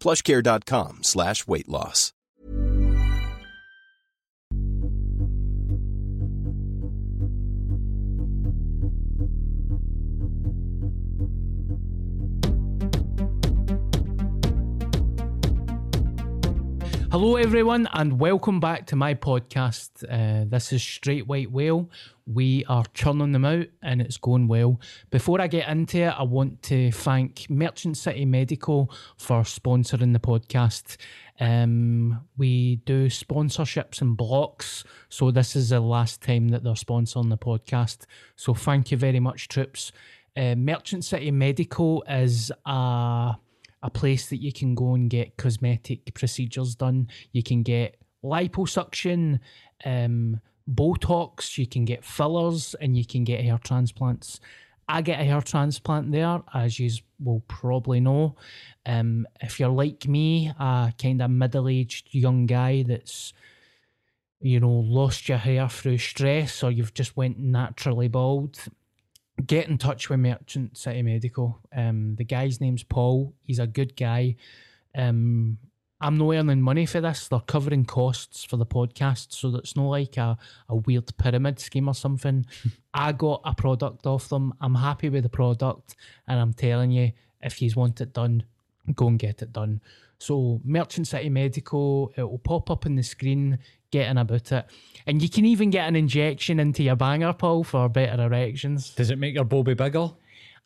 plushcare.com slash weight loss. Hello, everyone, and welcome back to my podcast. Uh, this is Straight White Whale. We are churning them out, and it's going well. Before I get into it, I want to thank Merchant City Medical for sponsoring the podcast. Um, we do sponsorships and blocks, so this is the last time that they're sponsoring the podcast. So thank you very much, troops. Uh, Merchant City Medical is a a place that you can go and get cosmetic procedures done. You can get liposuction, um, Botox, you can get fillers, and you can get hair transplants. I get a hair transplant there, as you will probably know. Um, if you're like me, a kind of middle aged young guy that's you know lost your hair through stress or you've just went naturally bald get in touch with Merchant City Medical. Um, the guy's name's Paul. He's a good guy. Um, I'm not earning money for this. They're covering costs for the podcast, so it's not like a, a weird pyramid scheme or something. I got a product off them. I'm happy with the product, and I'm telling you, if you want it done, go and get it done. So Merchant City Medical, it will pop up on the screen. Getting about it, and you can even get an injection into your banger, Paul, for better erections. Does it make your bobby bigger?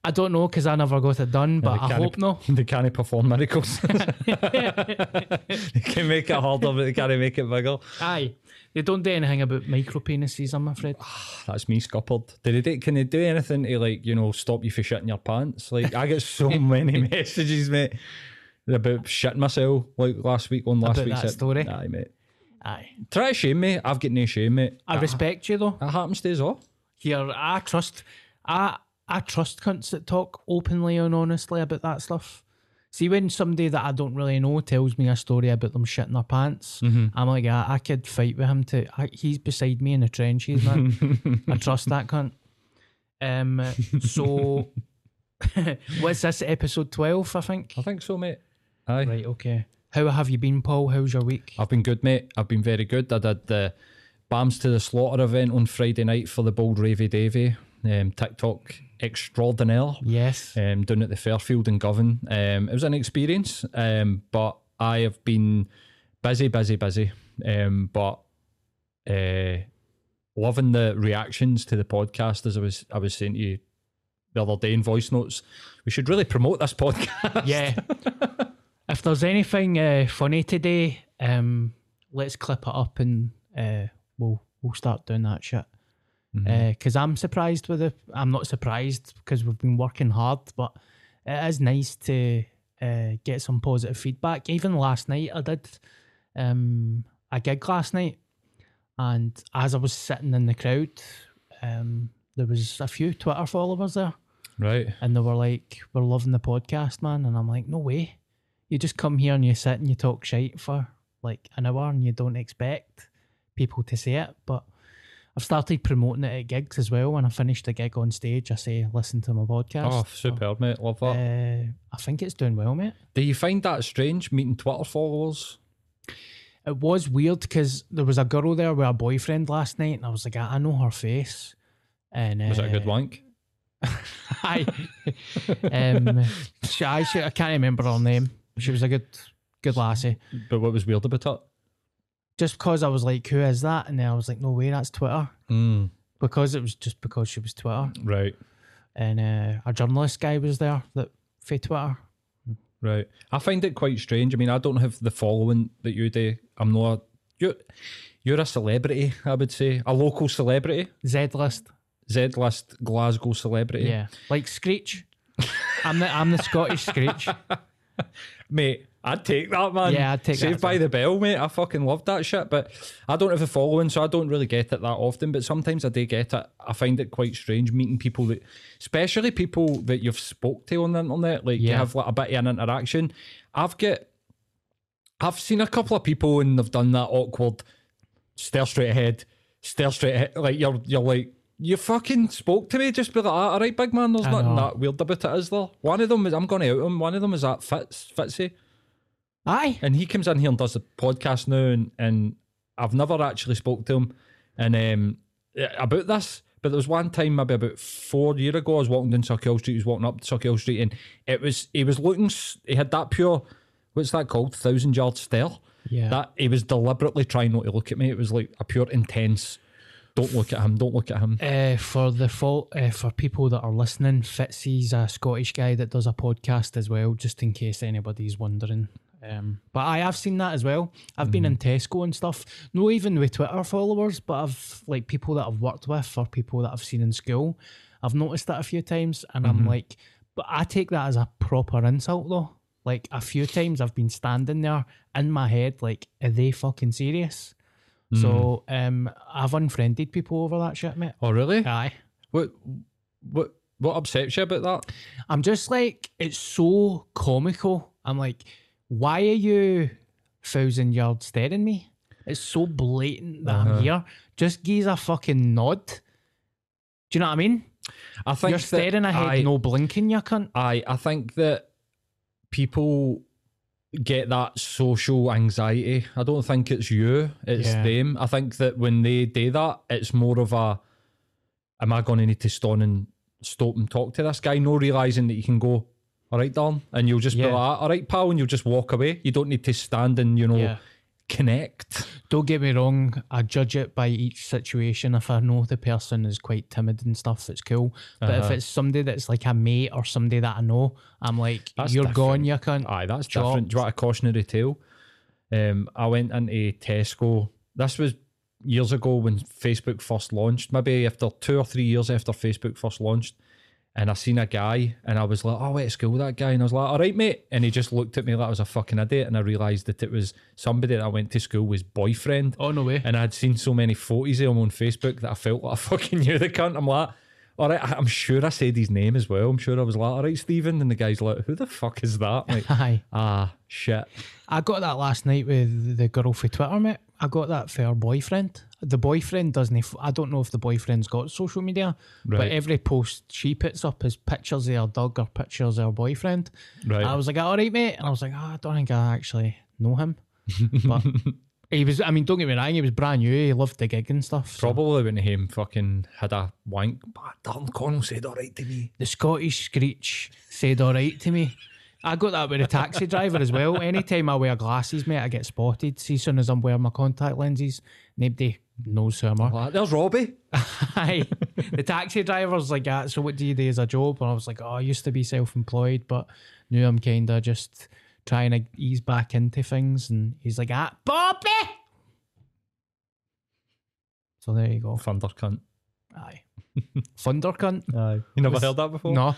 I don't know because I never got it done, but They I hope no. They can't perform miracles. they can make it harder, but they can't make it bigger. Aye, they don't do anything about micro penises. I'm afraid. Ah, that's me scuppered. Did they do, can they do anything to like you know stop you from shitting your pants? Like I get so many messages, mate, about shitting myself. Like last week on last About week's that story? Aye, mate. Aye, Try to shame me. I've got no shame, mate. I respect you though. That happens to us all. Here, I trust. I I trust cunts that talk openly and honestly about that stuff. See, when somebody that I don't really know tells me a story about them shitting their pants, I'm like, I, I could fight with him. To I, he's beside me in the trenches, man. I trust that cunt. Um, so what's this episode twelve? I think. I think so, mate. Aye. Right. Okay. How have you been, Paul? How's your week? I've been good, mate. I've been very good. I did the Bams to the Slaughter event on Friday night for the Bold Ravy Davy, um, TikTok extraordinaire, Yes. um, down at the Fairfield in Govan. Um, it was an experience, um, but I have been busy, busy, busy. Um, but uh, loving the reactions to the podcast, as I was, I was saying to you the other day in voice notes. We should really promote this podcast. Yeah. if there's anything uh, funny today, um, let's clip it up and uh, we'll we'll start doing that shit. Because I'm surprised with it. I'm not surprised because we've been working hard, but it is nice to uh, get some positive feedback. Even last night, I did um, a gig last night, and as I was sitting in the crowd, um, there was a few Twitter followers there Right. and they were like, "We're loving the podcast, man." And I'm like, "No way! You just come here and you sit and you talk shite for like an hour and you don't expect people to say it. But I've started promoting it at gigs as well. When I finish the gig on stage, I say, listen to my podcast. Oh, superb, mate. Love that. Uh, I think it's doing well, mate. Do you find that strange meeting Twitter followers? It was weird because there was a girl there with a boyfriend last night, and I was like, I, I know her face. And Was that a good uh, wank? I, um, she, I, she, I can't remember her name. She was a good, good lassie. But what was weird about it? Just because I was like, "Who is that?" and then I was like, "No way, that's Twitter." Mm, Because it was just because she was Twitter, right, and uh, a journalist guy was there that for Twitter. right. I find it quite strange. I mean, I don't have the following that you do. I'm not. A, you're, you're a celebrity, I would say, a local celebrity. Z list, Z list Glasgow celebrity. yeah, like Screech. I'm the I'm the Scottish Screech. Mate, I'd take that, man. Yeah, I'd take that Saved as by well. the Bell, mate. I fucking love that shit. But I don't have a following, so I don't really get it that often. But sometimes I do get it. I find it quite strange meeting people that, especially people that you've spoke to on the internet, like you have like a bit of an interaction. I've got, I've seen a couple of people and they've done that awkward stare straight ahead, stare straight ahead. Like you're, you're like. You fucking spoke to me, just be like, ah, all right, big man. There's I nothing know. that weird about it, is there? One of them is, I'm going to out him. One of them is that Fitz, Fitzy. Aye, And he comes in here and does the podcast now, and, and I've never actually spoke to him and um, about this. But there was one time, maybe about four year ago, I was walking down Sauchiehall Street. He was walking up Sauchiehall Street, and it was he was looking. He had that pure, what's that called? Thousand yard stare. Yeah. That he was deliberately trying not to look at me. It was like a pure intense. Don't look at him. Don't look at him. Uh, for the fault, uh, for people that are listening, Fitzy's a Scottish guy that does a podcast as well, just in case anybody's wondering. Um, but I have seen that as well. I've been in Tesco and stuff. No, even with Twitter followers, but I've like people that I've worked with or people that I've seen in school. I've noticed that a few times, and I'm like, but I take that as a proper insult though. Like a few times I've been standing there in my head, like, are they fucking serious? So um, I've unfriended people over that shit, mate. Oh really? Aye. What what what upsets you about that? I'm just like, it's so comical. I'm like, why are you thousand yards staring me? It's so blatant that Uh-huh. I'm here. Just give a fucking nod. Do you know what I mean? I think You're staring ahead, I- no blinking, you cunt. I I think that people get that social anxiety. I don't think it's you, it's Yeah. them. I think that when they do that, it's more of a am I gonna need to stop and stop and talk to this guy, no realizing that you can go, all right, Don, and you'll just be like, all right, pal, and you'll just walk away. You don't need to stand and, you know, Yeah. connect. Don't get me wrong, I judge it by each situation. If I know the person is quite timid and stuff, it's cool. But if Uh-huh. it's somebody that's like a mate or somebody that I know, I'm like, That's you're gone, different. you cunt. Aye, that's different. Do you want a cautionary tale? Um, I went into Tesco. This was years ago when Facebook first launched, maybe after two or three years after Facebook first launched. And I seen a guy and I was like, oh, to school with that guy. And I was like, all right, mate. And he just looked at me like I was a fucking idiot. And I realised that it was somebody that I went to school with boyfriend. Oh, no way. And I'd seen so many photos of him on Facebook that I felt like I fucking knew the cunt. I'm like, all right, I'm sure I said his name as well. I'm sure I was like, all right, Stephen. And the guy's like, who the fuck is that? I'm like, Aye. ah, shit. I got that last night with the girl for Twitter, mate. I got that for her boyfriend. The boyfriend doesn't. I don't know if the boyfriend's got social media, but every post she puts up is pictures of her dog or pictures of her boyfriend. Right. I was like, all right, mate. And I was like, oh, I don't think I actually know him. But he was, I mean, don't get me wrong, he was brand new. He loved the gig and stuff. so- Probably when him fucking had a wank. But Darren Connell said all right to me. The Scottish Screech said all right to me. I got that with a taxi driver as well. Anytime I wear glasses, mate, I get spotted. See, as soon as I'm wearing my contact lenses, nobody knows who I'm. Like, There's Robbie. Aye. the taxi driver's like, ah, so what do you do as a job? And I was like, oh, I used to be self employed, but now I'm kind of just trying to ease back into things. And he's like, ah, Bobby! So there you go. Thunder cunt. Aye. Thunder cunt? Aye. You never heard that before? No.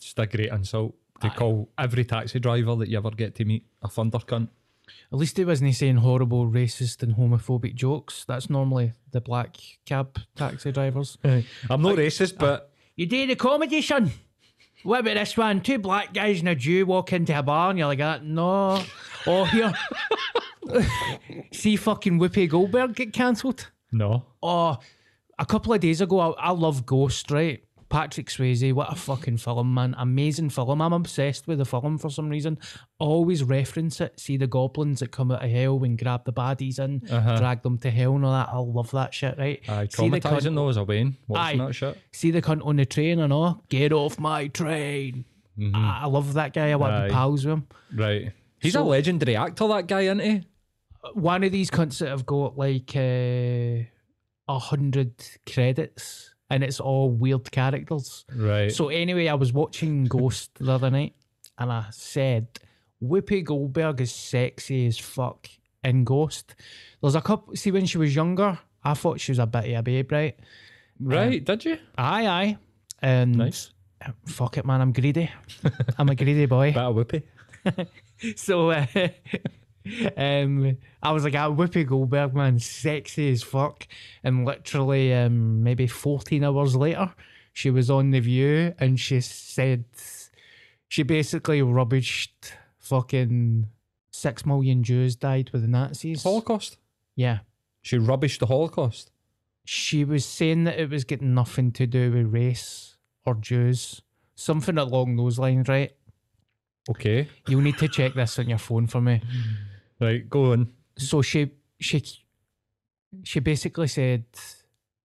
Just a great insult to call every taxi driver that you ever get to meet a thunder cunt. At least he wasn't saying horrible, racist, and homophobic jokes. That's normally the black cab taxi drivers. I'm not racist, but You did a comedy, son. What about this one? Two black guys and a Jew walk into a bar and you're like, ah, no. Oh, here. See fucking Whoopi Goldberg get cancelled? No. Oh, a couple of days ago, I, I love Ghost, right? Patrick Swayze, what a fucking film, man. Amazing film. I'm obsessed with the film for some reason. Always reference it. See the goblins that come out of hell and grab the baddies in, drag them to hell and all that. I love that shit, right? Aye, See the cunt- though as a Wayne watching Aye. that shit. See the cunt on the train and all? Get off my train. I, I love that guy. I want to be pals with him. Right. He's So- a legendary actor, that guy, isn't he? one of these cunts that have got like uh, a hundred credits and it's all weird characters. Right. So anyway, I was watching Ghost the other night and I said Whoopi Goldberg is sexy as fuck in Ghost. There's a couple see when she was younger, I thought she was a bit of a babe, right? right, did you? Aye, aye. And Nice. fuck it, man, I'm greedy. I'm a greedy boy. Bit of whoopee. So uh, um, I was like, ah, Whoopi Goldberg, man, sexy as fuck. And literally, um, maybe 14 hours later, she was on The View and she said, she basically rubbished fucking six million Jews died with the Nazis. Holocaust. Yeah. She rubbished the Holocaust. She was saying that it was getting nothing to do with race or Jews. Something along those lines, right? Okay. You'll need to check this on your phone for me. Right, go on. so she she she basically said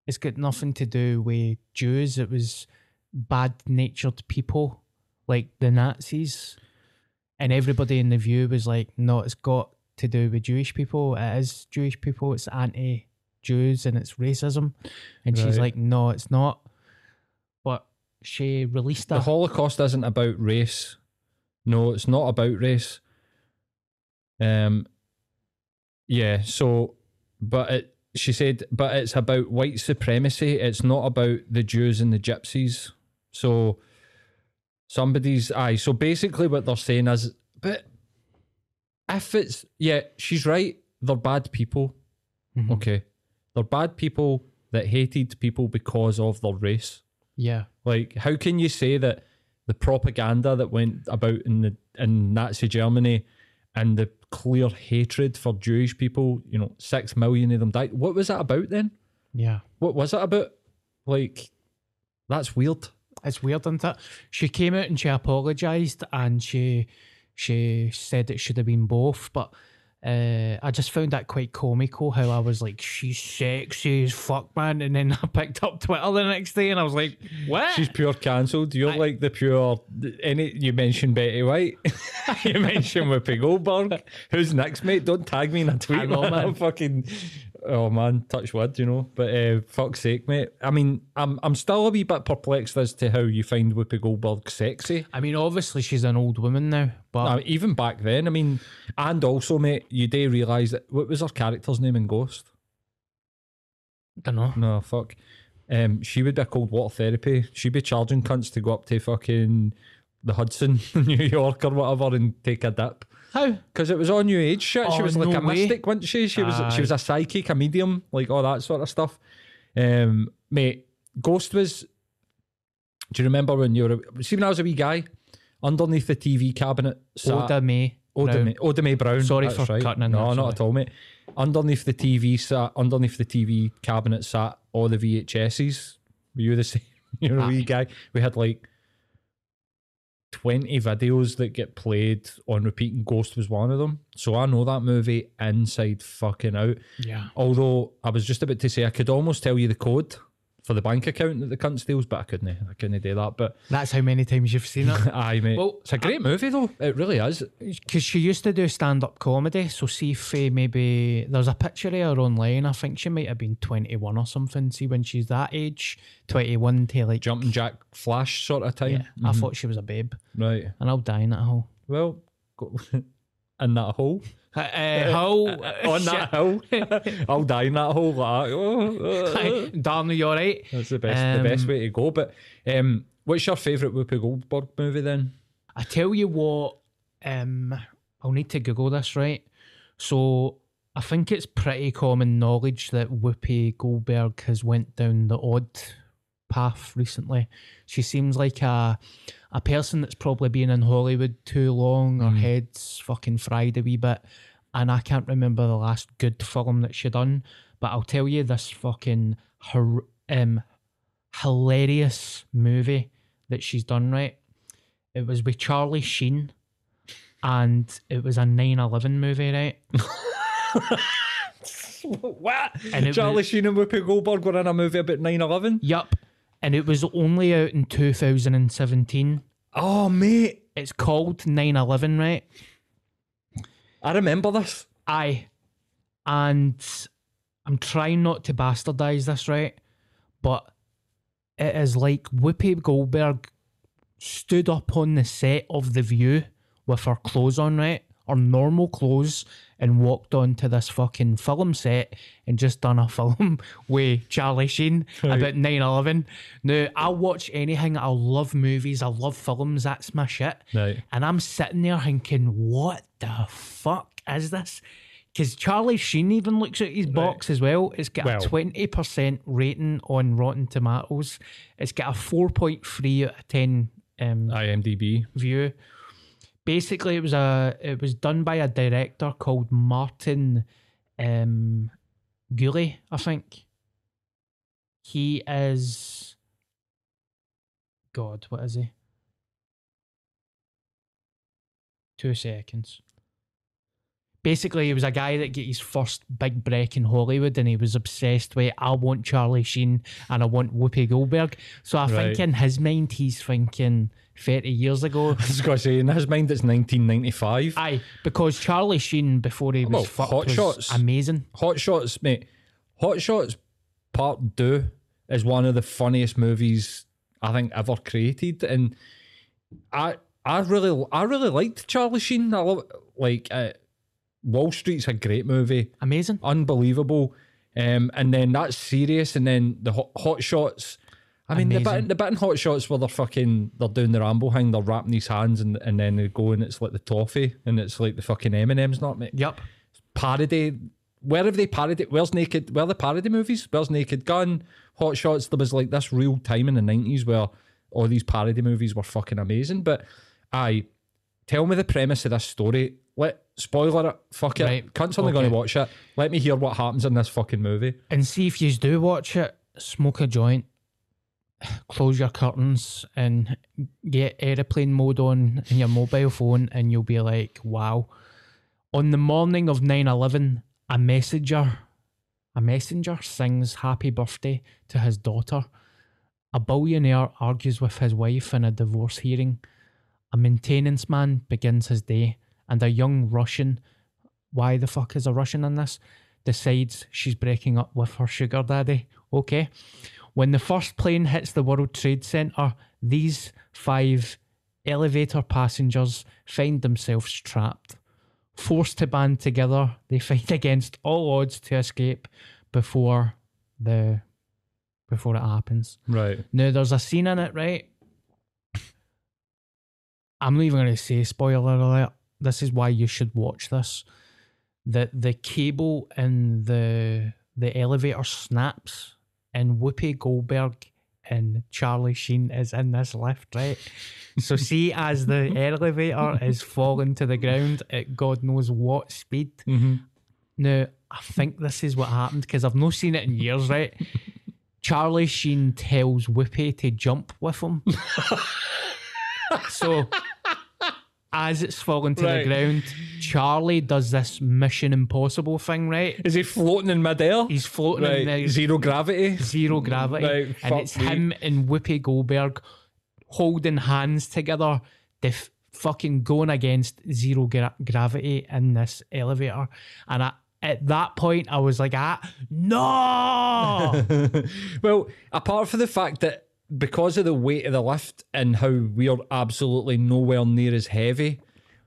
it's got nothing to do with Jews. It was bad natured people like the Nazis, and everybody in the view was like, no, it's got to do with Jewish people. It is Jewish people. It's anti Jews and it's racism. And she's like, no, it's not. But she released that. The Holocaust isn't about race. No, it's not about race. Um, yeah. So, but it. She said, but it's about white supremacy. It's not about the Jews and the Gypsies. So, somebody's aye. So basically, what they're saying is, but if it's yeah, she's right. They're bad people. Okay, they're bad people that hated people because of their race. yeah. Like, how can you say that the propaganda that went about in the in Nazi Germany and the clear hatred for Jewish people, you know, six million of them died. What was that about then? Yeah. What was it about? Like, that's weird. It's weird, isn't it? She came out and she apologised and she she said it should have been both, but uh, I just found that quite comical how I was like, she's sexy as fuck, man. And then I picked up Twitter the next day and I was like, what? She's pure cancelled. You're I- like the pure. Any you mentioned Betty White, you mentioned Whoopi Goldberg. Who's next, mate? Don't tag me in a tweet, I know, man. man. I'm fucking. Oh man, touch wood, you know. But uh, fuck's sake, mate. I mean, I'm I'm still a wee bit perplexed as to how you find Whoopi Goldberg sexy. I mean, obviously she's an old woman now, but Uh, even back then, I mean, and also, mate, you do realise that what was her character's name in Ghost? I don't know. No, fuck. Um, she would be cold water therapy. She'd be charging cunts to go up to fucking the Hudson, New York or whatever, and take a dip. How? Because it was all new age shit. she Oh, was like no a way. mystic, wasn't she? She was Aye. she was a psychic, a medium, like all that sort of stuff. Um, mate, Ghost was. Do you remember when you were? See, when I was a wee guy, underneath the TV cabinet, sat, Oda Mae. Oda Brown. Mae, Oda Mae Brown. Sorry that's for right. cutting in No, not sorry. at all, mate. Underneath the TV sat underneath the TV cabinet sat all the VHSs. Were you the same? You're a wee guy. We had like twenty videos that get played on repeat, and Ghost was one of them. So I know that movie inside fucking out. Yeah. Although I was just about to say I could almost tell you the code for the bank account that the cunt steals, but I couldn't. I couldn't do that. But That's how many times you've seen it. aye, mate. Well, it's a great movie though. It really is. Because she used to do stand up comedy. So, see if uh, maybe there's a picture of her online. I think she might have been 21 or something. See, when she's that age, 21 to like. Jumping Jack Flash sort of time. Yeah, I thought she was a babe. Right. And I'll die in that hole. Well, go in that hole. Uh, uh, hole. On that hole. I'll die in that hole. Like. Oh, oh, oh. Darn, you alright? That's the best. the best Um, way to go. But um, what's your favourite Whoopi Goldberg movie then? I tell you what, um, I'll need to Google this, right? So I think it's pretty common knowledge that Whoopi Goldberg has went down the odd path recently. She seems like a a person that's probably been in Hollywood too long. Her head's fucking fried a wee bit, and I can't remember the last good film that she done. But I'll tell you this fucking her um hilarious movie that she's done. Right, it was with Charlie Sheen, and it was a 9-11 movie. Right. What? And Charlie was- Sheen and Whoopi Goldberg were in a movie about 9-11? Yup. And it was only out in 2017. Oh, mate. It's called 9 11, right? I remember this. Aye. And I'm trying not to bastardize this, right? But it is like Whoopi Goldberg stood up on the set of The View with her clothes on, right? Her normal clothes and walked onto this fucking film set and just done a film with Charlie Sheen about 9 11. Now, I'll watch anything. I love movies. I love films. That's my shit. Right. And I'm sitting there thinking, what the fuck is this? Because Charlie Sheen even looks at his box as well. It's got Well- a 20% rating on Rotten Tomatoes. It's got a 4.3 out of 10 um, IMDb. view. Basically, it was a it was done by a director called Martin um, Gully, I think. He is God. What is he? Two seconds. Basically, he was a guy that get his first big break in Hollywood, and he was obsessed with I want Charlie Sheen and I want Whoopi Goldberg. So I Right. think in his mind, he's thinking thirty years ago. I was going to say, in his mind, it's 1995. Aye, because Charlie Sheen before he was Well, fucked Hot was Shots. amazing. Hot Shots, mate. Hot Shots Part 2 is one of the funniest movies I think ever created. And I I really I really liked Charlie Sheen. I love like uh, Wall Street's a great movie. Amazing. Unbelievable. Um, and then that's serious, and then the hot, hot shots. I mean, the bit, the bit in Hot Shots where they're fucking, they're doing the Rambo thing, they're wrapping these hands, and, and then they go and it's like the toffee, and it's like the fucking M and M's, not mate Yep. parody. Where have they parodied? Where's Naked? Where are the parody movies? Where's Naked Gun? Hot Shots. There was like this real time in the nineties where all these parody movies were fucking amazing. But I tell me the premise of this story. Let spoiler it. Fuck it. Right, Cunts only okay. going to watch it. Let me hear what happens in this fucking movie. And see if you do watch it, smoke a joint, close your curtains, and get aeroplane mode on in your mobile phone, and you'll be like, wow. On the morning of 9 11, a messenger, a messenger sings happy birthday to his daughter. A billionaire argues with his wife in a divorce hearing. A maintenance man begins his day, and a young Russian, why the fuck is a Russian in this? Decides she's breaking up with her sugar daddy. Okay. When the first plane hits the World Trade Center, these five elevator passengers find themselves trapped. Forced to band together, they fight against all odds to escape before the before it happens. Right. Now there's a scene in it, right? I'm not even going to say spoiler alert. This is why you should watch this. The the cable in the the elevator snaps, and Whoopi Goldberg and Charlie Sheen is in this lift, right? so see, as the elevator is falling to the ground at God knows what speed. Mm-hmm. Now I think this is what happened because I've not seen it in years, right? Charlie Sheen tells Whoopi to jump with him. so as it's falling to Right. the ground, Charlie does this Mission Impossible thing, right? Is he floating in midair? He's floating right. in the Zero gravity. zero gravity, Right, and it's me. him and Whoopi Goldberg holding hands together, def- fucking going against zero gra- gravity in this elevator. And I, at that point, I was like, ah, no. well, apart from the fact that because of the weight of the lift and how we are absolutely nowhere near as heavy,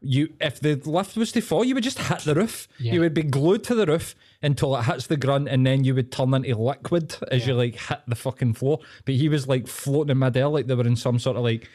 you if the lift was to fall, you would just hit the roof. Yeah. You would be glued to the roof until it hits the grunt, and then you would turn into liquid as you like hit the fucking floor. But he was like floating in midair, like they were in some sort of like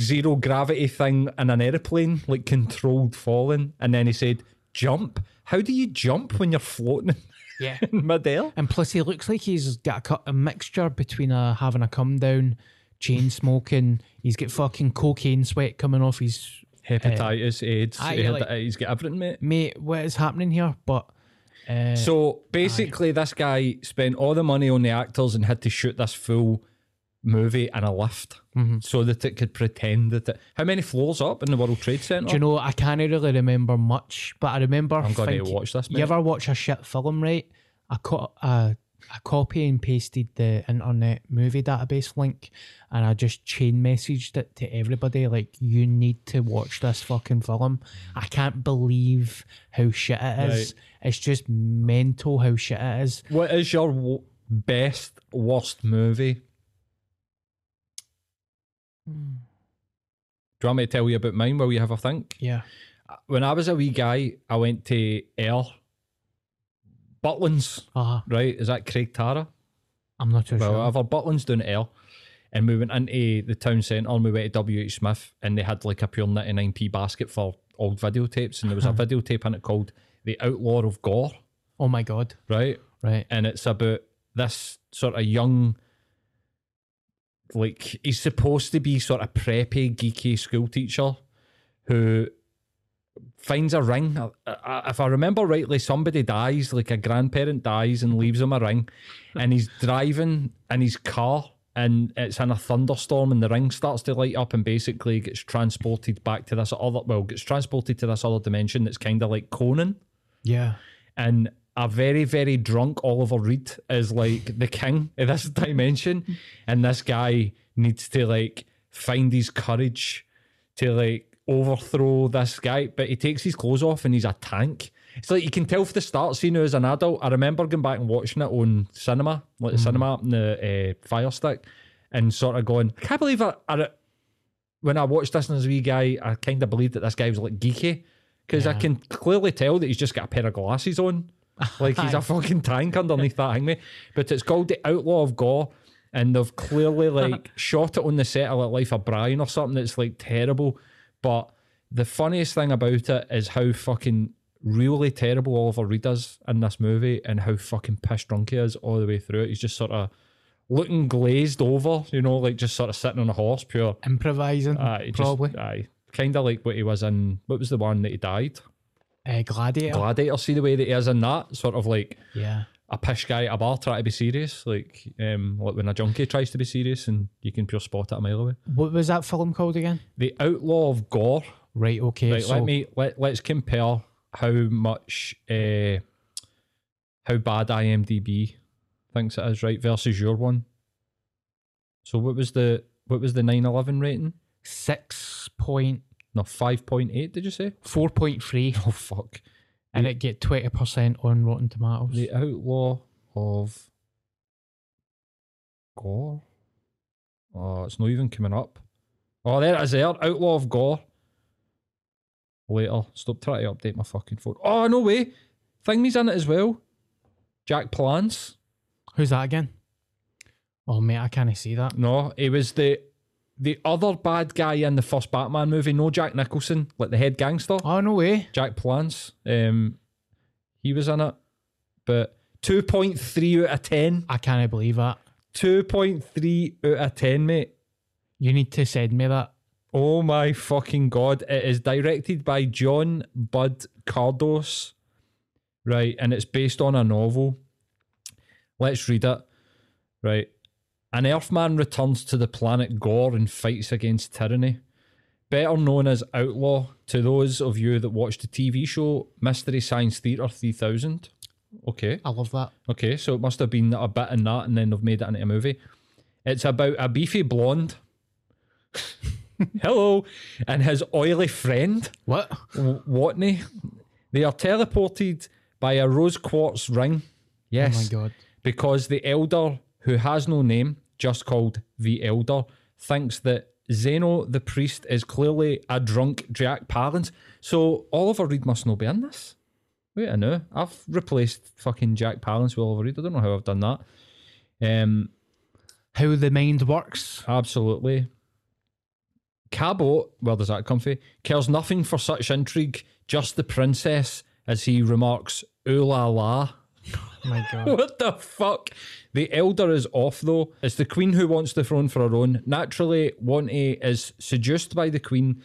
zero gravity thing in an aeroplane, like controlled falling. And then he said, "Jump." How do you jump when you're floating? Yeah. in midair. And plus, he looks like he's got a, a mixture between a, having a come down, chain smoking. He's got fucking cocaine sweat coming off his. Hepatitis, AIDS. aye, he had, like, he's got everything, mate. Mate, what is happening here? But uh, So basically, this guy spent all the money on the actors and had to shoot this full movie in a lift Mm-hmm. so that it could pretend that it. How many floors up in the World Trade Center? do you know, I can't really remember much, but I remember. I'm gonna watch this, mate. You ever watch a shit film, right? I co- uh, I copy and pasted the internet movie database link and I just chain messaged it to everybody like you need to watch this fucking film. I can't believe how shit it is. It's just mental how shit it is. What is your w- best worst movie? Hmm. Do you want me to tell you about mine while you have a think? Yeah. When I was a wee guy, I went to Ayr Butlins, Uh, right? Is that Craig Tara? I'm not too Well, sure. whatever. Butlins down at Ayr. And we went into the town centre and we went to WH Smith and they had like a pure 99p basket for old videotapes. And there was a videotape in it called The Outlaw of Gor, Oh my god. right? Right. and it's about this sort of young like he's supposed to be sort of preppy geeky school teacher who finds a ring. If i remember rightly somebody dies like a grandparent dies and leaves him a ring. And he's driving in his car and it's in a thunderstorm and the ring starts to light up and basically gets transported back to this other well gets transported to this other dimension that's kind of like conan. Yeah. and a very very drunk Oliver Reed is like the king of this dimension, and this guy needs to like find his courage to like overthrow this guy, but he takes his clothes off and he's a tank. It's like you can tell from the start scene as an adult. I remember going back and watching it on cinema, like the cinema and the uh, Fire Stick, and sort of going, I can't believe I, I when I watched this as a wee guy, I kind of believed that this guy was like geeky because I can clearly tell that he's just got a pair of glasses on, like he's a fucking tank underneath that thing, mate. But it's called the Outlaw of Gor, and they've clearly like shot it on the set of like Life of Brian or something that's like terrible. But the funniest thing about it is how fucking really terrible Oliver Reed is in this movie, and how fucking piss drunk he is all the way through it. He's just sort of looking glazed over, you know, like just sort of sitting on a horse, pure. Improvising, Aye, just- probably. aye, kind of like what he was in. What was the one that he died? uh, Gladiator. Gladiator. See the way that he is in that sort of like yeah. A pish guy at a bar trying to be serious, like um, like when a junkie tries to be serious and you can pure spot it a mile away. What was that film called again? The Outlaw of Gor. Right. Okay. Right, so let me let let's compare how much uh, how bad IMDb thinks it is, right, versus your one. So what was the what was the 911 rating? six point No, five point eight. Did you say? four point three, Oh fuck! And mm. it get twenty percent on Rotten Tomatoes. The Outlaw of Gor. Oh, it's not even coming up. Oh, there it is. There, Outlaw of Gor. Later, stop trying to update my fucking phone. Oh no way! Thingy's in it as well. Jack Palance. Who's that again? Oh mate, I can't see that. No, he was the the other bad guy in the first Batman movie. No, Jack Nicholson, like the head gangster. Oh no way. Jack Palance. Um, he was in it, but two point three out of ten. I can't believe that. 2.3 out of 10, mate. You need to send me that. Oh my fucking god. It is directed by John Bud Cardos. Right, and it's based on a novel. Let's read it. Right. An Earthman returns to the planet Gor and fights against tyranny. Better known as Outlaw to those of you that watched the TV show Mystery Science Theater 3000. Okay. I love that. Okay, so it must have been a bit in that, and then they've made it into a movie. It's about a beefy blonde. Hello, and his oily friend What? Watney. They are teleported by a rose quartz ring. Yes, Oh my god. because the elder, who has no name, just called the elder, thinks that Zeno the priest is clearly a drunk Jack Palance. So Oliver Reed must not be in this. Wait a minute. I've replaced fucking Jack Palance with Oliver Reed. I don't know how I've done that. Um, How the mind works. absolutely. Cabot, where does that come from? Cares nothing for such intrigue, just the princess, as he remarks, ooh la la. My God. What the fuck? The elder is off though. It's the queen who wants the throne for her own. Naturally, Wanty is seduced by the queen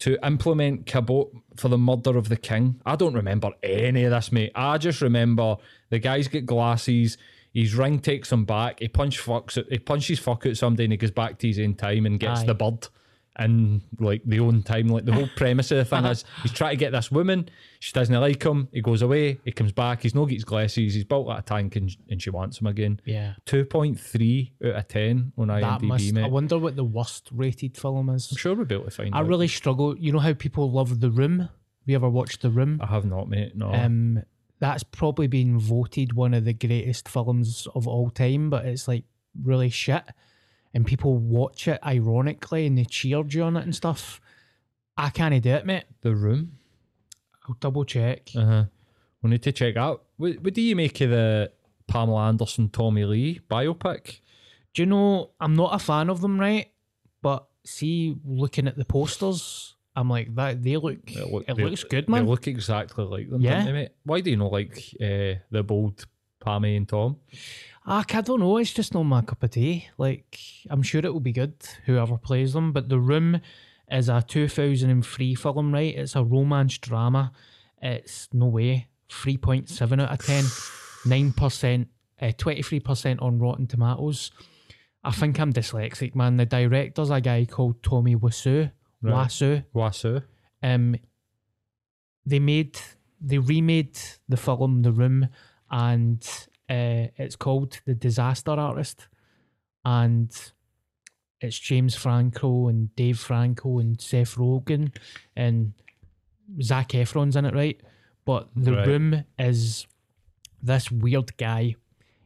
to implement Cabot for the murder of the king. I don't remember any of this, mate. I just remember the guys get got glasses. His ring takes him back. He punch fucks. He punches fuck at somebody and he goes back to his own time and gets Aye. the bird in like the own time. Like the whole premise of the thing is he's trying to get this woman. She doesn't like him. He goes away. He comes back. He's no get his glasses. He's built like a tank and, and she wants him again. Yeah. Two point three out of ten on That IMDb, must. mate. I wonder what the worst rated film is. I'm sure we'll be able to find I out. really struggle. You know how people love The Room? Have you ever watched The Room? I have not, mate. No. Um, that's probably been voted one of the greatest films of all time, but it's like really shit. And people watch it ironically and they cheered you on it and stuff. I can't do it, mate. the room. I'll double check. Uh huh. We need to check out. What, what do you make of the Pamela Anderson, Tommy Lee biopic? Do you know, I'm not a fan of them, right? But see, looking at the posters, I'm like, that they look, it, look- they- looks good, man. They look exactly like them, Yeah. don't they, mate? Why do you not like uh, the bold Pammy and Tom? Ah, I don't know. It's just not my cup of tea. Like, I'm sure it will be good, whoever plays them. But The Room is a 2003 film, right? It's a romance drama. It's no way. 3.7 out of 10. 9%, uh, 23% on Rotten Tomatoes. I think I'm dyslexic, man. The director's a guy called Tommy Wiseau. Right. Wiseau. Wasu. Um, they made they remade the film The Room, and uh, it's called The Disaster Artist, and it's James Franco and Dave Franco and Seth Rogen and Zac Efron's in it, right? But The Right. Room is this weird guy.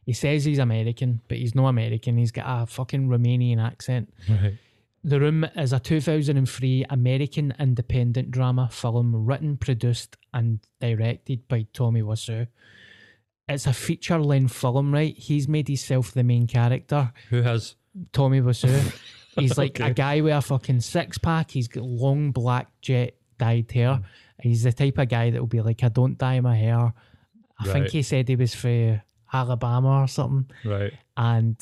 He says he's American, but he's no American. He's got a fucking Romanian accent. Right. The Room is a 2003 American independent drama film written, produced, and directed by Tommy Wiseau. It's a feature length film, right? He's made himself the main character, Who has? Tommy Wiseau. He's like Okay. a guy with a fucking six pack. He's got long black jet dyed hair. Mm. He's the type of guy that will be like, I don't dye my hair. I think he said he was for Alabama or something. Right. And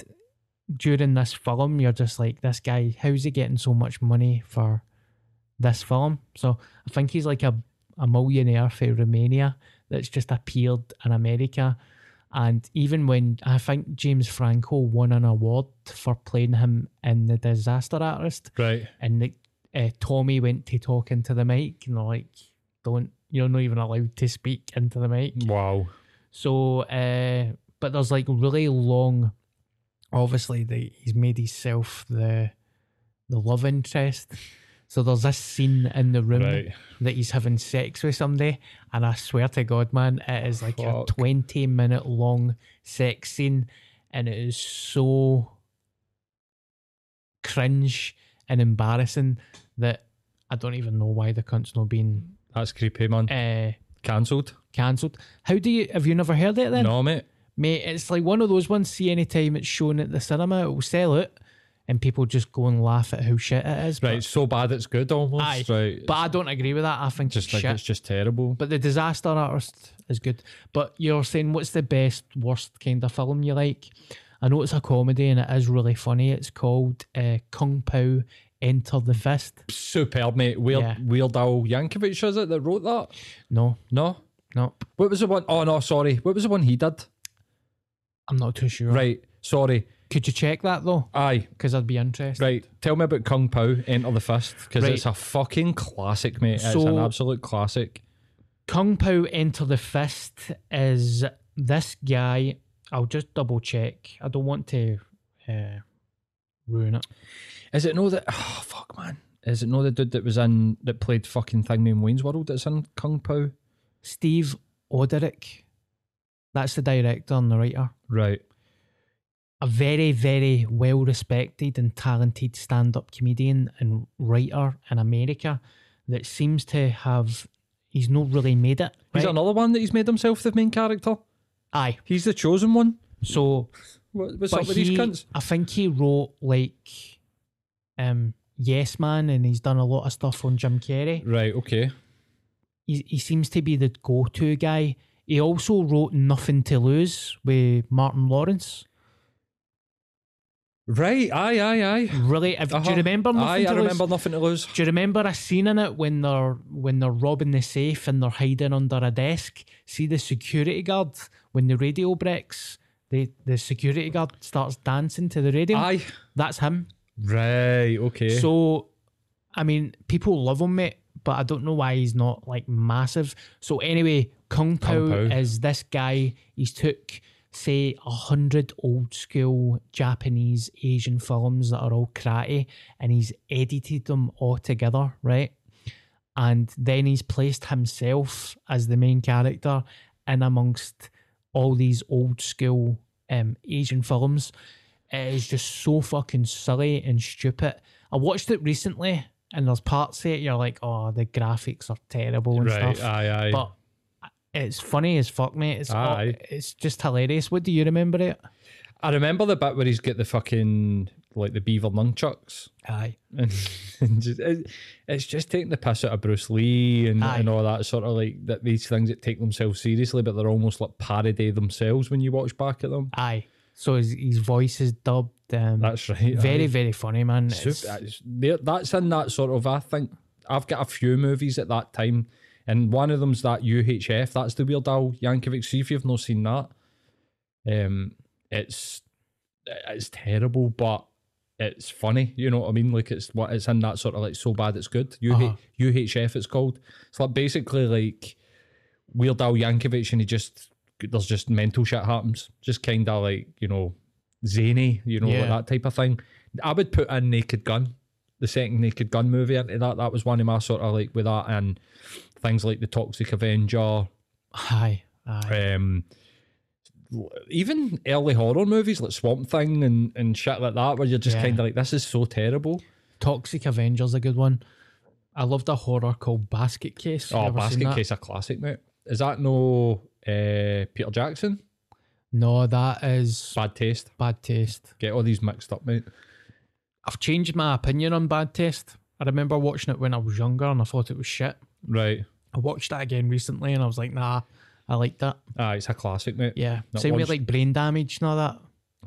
during this film, you're just like, this guy, how's he getting so much money for this film? So I think he's like a, a millionaire for Romania that's just appeared in America. And even when I think James Franco won an award for playing him in The Disaster Artist, Right. and the, uh, Tommy went to talk into the mic, and they're like, don't, you're not even allowed to speak into the mic. Wow. So, uh, but there's like really long. Obviously, the, he's made himself the the love interest. So there's this scene in the room Right. that he's having sex with somebody, and I swear to God, man, it is like Fuck. a twenty minute long sex scene, and it is so cringe and embarrassing that I don't even know why the cunt's not been That's creepy, man. uh, Cancelled? cancelled. How do you have you never heard it then? No, mate. Mate, it's like one of those ones. See, anytime it's shown at the cinema, it will sell it, and people just go and laugh at how shit it is. Right. so bad it's good almost. Aye, Right. but I don't agree with that. I think just it's like shit. it's just terrible. But the disaster artist is good. But you're saying what's the best, worst kind of film you like? I know it's a comedy and it is really funny. It's called uh, Kung Pow Enter the Fist. Superb, mate. Weird, Yeah. Weird Al Yankovic, is it that wrote that? No, No. no, What was the one? Oh no, sorry. What was the one he did? I'm not too sure. Right. Sorry. Could you check that though? Aye. Because I'd be interested. Right. Tell me about Kung Pow Enter the Fist because Right. it's a fucking classic, mate. it's an absolute classic. Kung Pow Enter the Fist is this guy. I'll just double check. I don't want to uh, ruin it. Is it no that? Oh fuck, man. Is it no the dude that was in that played fucking thing in Wayne's World that's in Kung Pow? Steve Oedekerk. That's the director and the writer. Right. A very, very well respected and talented stand up comedian and writer in America that seems to have. He's not really made it. Is right? it another one that he's made himself the main character? Aye. He's the chosen one. So What, what's up with he, these cunts? I think he wrote like um Yes Man and he's done a lot of stuff on Jim Carrey. Right. Okay. He he seems to be the go to guy. He also wrote Nothing to Lose with Martin Lawrence. Right, aye, aye, aye. Really, if, do Uh-huh. you remember Nothing Aye, to I Lose? remember nothing to lose. Do you remember a scene in it when they're when they're robbing the safe and they're hiding under a desk? See the security guard when the radio breaks, the the security guard starts dancing to the radio. Aye. That's him. Right, okay. So, I mean, people love him, mate, but I don't know why he's not like massive. So anyway, Kung Pow, Kung Pow. is this guy. He's took say a hundred old school Japanese Asian films that are all karate, and he's edited them all together, right? And then he's placed himself as the main character in amongst all these old school um, Asian films. It is just so fucking silly and stupid. I watched it recently, and there's parts of it you're like, oh, the graphics are terrible and right, stuff. aye, aye. But it's funny as fuck, mate. It's Aye. it's just hilarious. What do you remember it? I remember the bit where he's got the fucking like the beaver nunchucks. Aye. and, and just, it, it's just taking the piss out of Bruce Lee and, Aye. and all that sort of like that these things that take themselves seriously, but they're almost like parody themselves when you watch back at them. Aye. So his, his voice is dubbed. Um, That's right. very, aye. very funny, man. Sup- It's- that's, that's in that sort of. I think I've got a few movies at that time, and one of them's that UHF. That's the Weird Al Yankovic. See if you've not seen that. Um, it's it's terrible, but it's funny. You know what I mean? Like it's what it's in that sort of like so bad it's good. UH, Uh-huh. UHF. It's called. It's like basically like Weird Al Yankovic, and he just there's just mental shit happens. Just kind of like you know zany, you know, like that type of thing. I would put in Naked Gun, the second Naked Gun movie into that. That was one of my sort of like with that and things like the Toxic Avenger, aye. Aye. um, even early horror movies like Swamp Thing and, and shit like that, where you're just Yeah. kind of like, this is so terrible. Toxic Avenger's a good one. I loved a horror called Basket Case. Oh, Basket? Case, a classic, mate. Is that no uh, Peter Jackson? No, that is Bad taste. bad taste. Get all these mixed up, mate. I've changed my opinion on bad taste. I remember watching it when I was younger and I thought it was shit. Right. I watched that again recently and I was like, nah, I liked that. Ah, it's a classic, mate. Yeah. That Same with like brain damage and all that.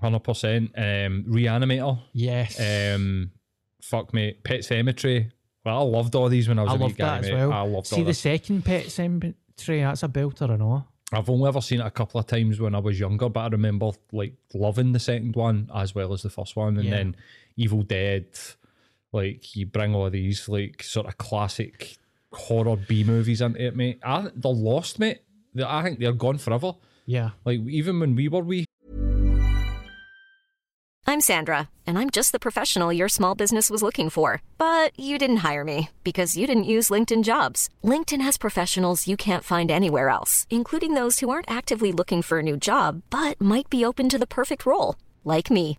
Hundred percent. Um, Reanimator. Yes. Um, fuck me, Pet Sematary. Well, I loved all these when I was I a wee loved guy, that as mate. well. I loved See all the this. second Pet Sematary, that's a belter I know. I've only ever seen it a couple of times when I was younger, but I remember like loving the second one as well as the first one, and Yeah. then Evil Dead. Like you bring all these like sort of classic horror B movies into it, mate. I, they're lost, mate. They- I think they're gone forever. Yeah. Like even when we were we. I'm Sandra, and I'm just the professional your small business was looking for. But you didn't hire me because you didn't use LinkedIn jobs. LinkedIn has professionals you can't find anywhere else, including those who aren't actively looking for a new job but might be open to the perfect role, like me.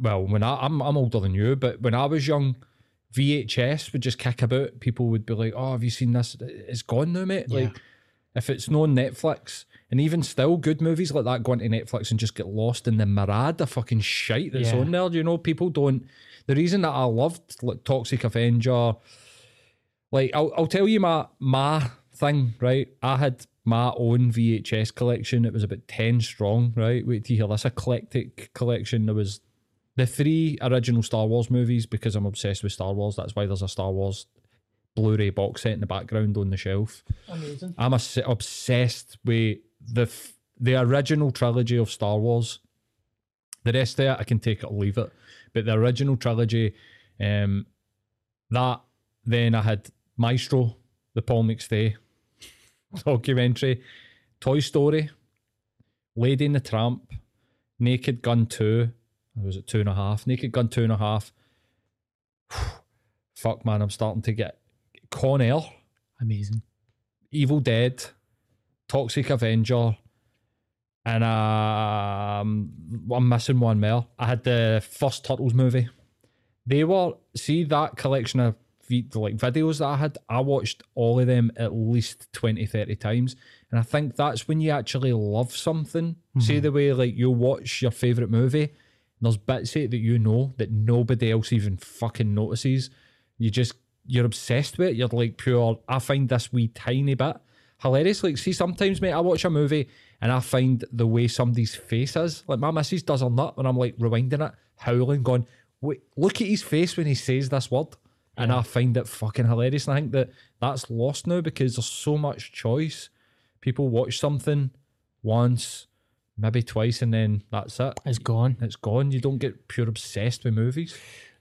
Well, when I, I'm I'm older than you, but when I was young, VHS would just kick about. People would be like, "Oh, have you seen this? It's gone now, mate." Yeah. Like, if it's no Netflix, and even still, good movies like that go into Netflix and just get lost in the mirage of fucking shite that's Yeah. on there. You know, people don't. The reason that I loved like Toxic Avenger, like I'll I'll tell you my my thing, right? I had my own VHS collection. It was about ten strong, right? Wait till you hear this eclectic collection. There was the three original Star Wars movies because I'm obsessed with Star Wars. That's why there's a Star Wars Blu-ray box set in the background on the shelf. Amazing. I'm a, obsessed with the f- the original trilogy of Star Wars. The rest of it, I can take it or leave it. But the original trilogy, um, that then I had Maestro the Paul McStay documentary, Toy Story, Lady in the Tramp, Naked Gun 2, or was it two and a half? Naked Gun two and a half. Fuck man, I'm starting to get Con Air, Amazing. Evil Dead, Toxic Avenger, and um, I'm missing one more. I had the first Turtles movie. They were see that collection of like videos that I had. I watched all of them at least 20, 30 times, and I think that's when you actually love something. See the way like you watch your favorite movie. There's bits of it that you know that nobody else even fucking notices. You just you're obsessed with it. You're like pure. I find this wee tiny bit hilarious. Like, see, sometimes, mate, I watch a movie and I find the way somebody's face is. Like, my missus does her nut when I'm like rewinding it, howling, going, wait, look at his face when he says this word. And I find it fucking hilarious. And I think that that's lost now because there's so much choice. People watch something once, maybe twice, and then that's it. It's gone. It's gone. You don't get pure obsessed with movies.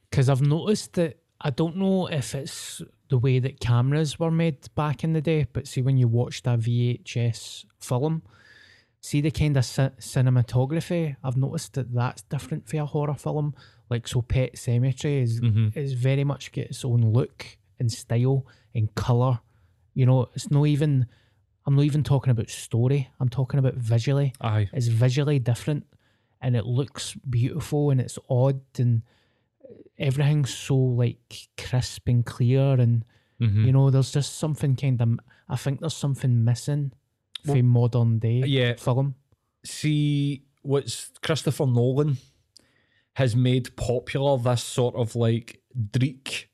Because I've noticed that I don't know if it's the way that cameras were made back in the day, but see when you watched a VHS film, see the kind of ci- cinematography. I've noticed that that's different for a horror film. Like so, Pet Sematary is mm-hmm. is very much get its own look and style and color. You know, it's not even. I'm not even talking about story. I'm talking about visually. Aye. It's visually different, and it looks beautiful and it's odd and everything's so like crisp and clear and Mm-hmm. you know there's just something kind of i think there's something missing from modern day yeah. film see what's Christopher Nolan has made popular this sort of like dreek